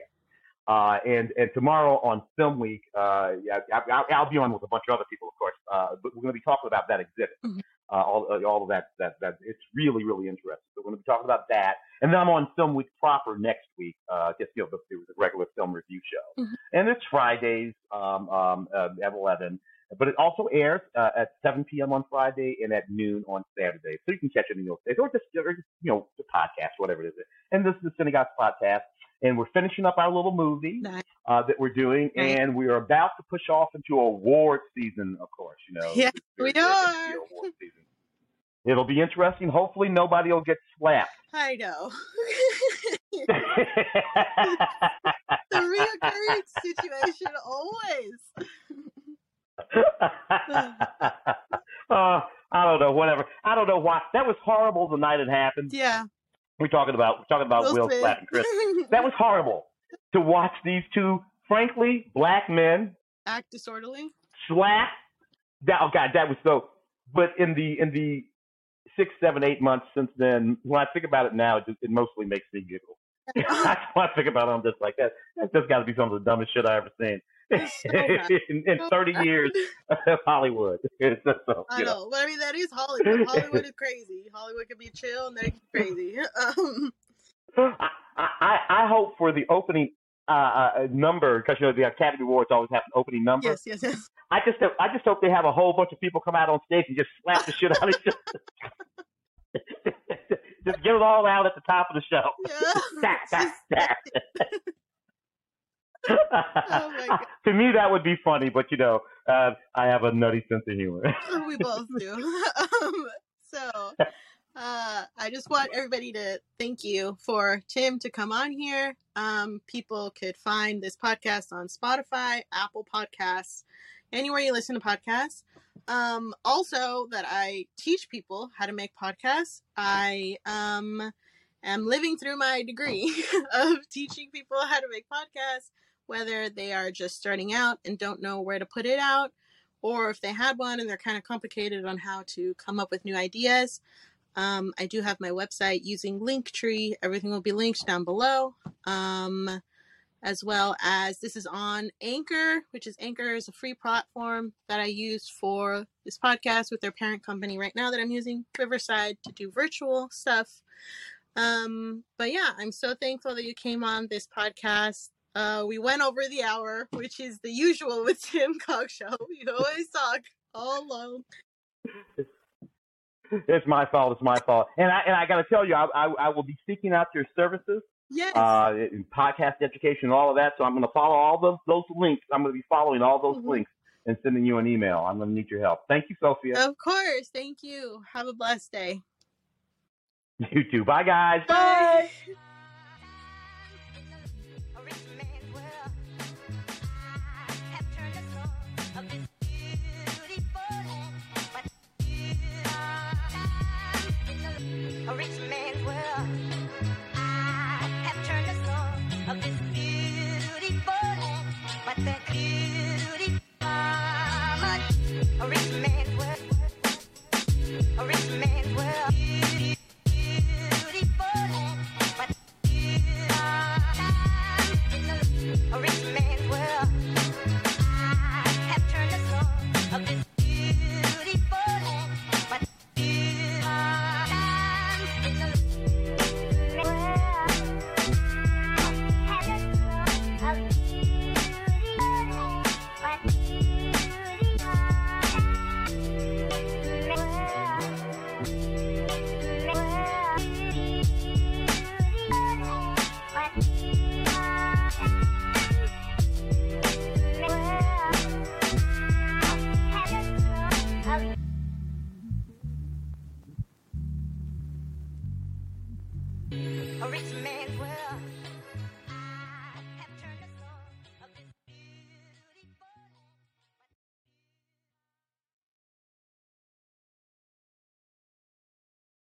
Uh, and and tomorrow on Film Week, uh, yeah, I, I, I'll be on with a bunch of other people, of course. Uh, but we're going to be talking about that exhibit, Mhm. uh, all uh, all of that that that it's really really interesting. So we're going to be talking about that, and then I'm on Film Week proper next week. Uh, just you know the, the regular film review show, Mhm. and it's Fridays um, um, uh, at 11. But it also airs uh, at 7 p.m. on Friday and at noon on Saturday. So you can catch it in those days, or just, or just you know, the podcast, whatever it is. And this is the Synagogue podcast. And we're finishing up our little movie Nice. uh, that we're doing. Nice. And we are about to push off into award season, of course. You know, yeah, we are. It'll be interesting. Hopefully, nobody will get slapped. I know. the reoccurring situation always. uh, I don't know, whatever. I don't know why. That was horrible the night it happened. Yeah. We're talking about we're talking about Will, Smith. slapping Chris. That was horrible to watch these two, frankly, black men Act disorderly. slap. That oh god, that was so. But in the in the six, seven, eight months since then, when I think about it now, it, just, it mostly makes me giggle. when I think about it, I'm just like that. That's just got to be some of the dumbest shit I ever seen so in, in 30 years of Hollywood. So, I know. know, but I mean that is Hollywood. Hollywood is crazy. Hollywood can be chill and then can be crazy. Um, I, I, I hope for the opening uh, uh, number because you know the Academy Awards always have an opening number. yes, yes, yes. I just hope, I just hope they have a whole bunch of people come out on stage and just slap the shit out of each other. just get it all out at the top of the show. Yeah. That, that, that. Oh to me, that would be funny, but you know, uh, I have a nutty sense of humor. we both do. um, so uh, I just want everybody to thank you for Tim to come on here. Um, people could find this podcast on Spotify, Apple Podcasts, anywhere you listen to podcasts. Um, also, that I teach people how to make podcasts. I um, am living through my degree of teaching people how to make podcasts, whether they are just starting out and don't know where to put it out or if they had one and they're kind of complicated on how to come up with new ideas. Um, I do have my website using Linktree. Everything will be linked down below. Um, as well as this is on Anchor, which is Anchor is a free platform that I use for this podcast with their parent company right now that I'm using, Riverside, to do virtual stuff. Um, but yeah, I'm so thankful that you came on this podcast. Uh, we went over the hour, which is the usual with Tim Cogshell. We always talk all alone. it's my fault. It's my fault. And I and I got to tell you, I, I I will be seeking out your services, Yes. uh, podcast education, and all of that. So I'm going to follow all those those links. I'm going to be following all those Mhm. links and sending you an email. I'm going to need your help. Thank you, Sofia. of course. Thank you. Have a blessed day. You too. Bye, guys. Bye. A a rich man's world. I have turned the soul of this beautiful land, but beauty a rich man's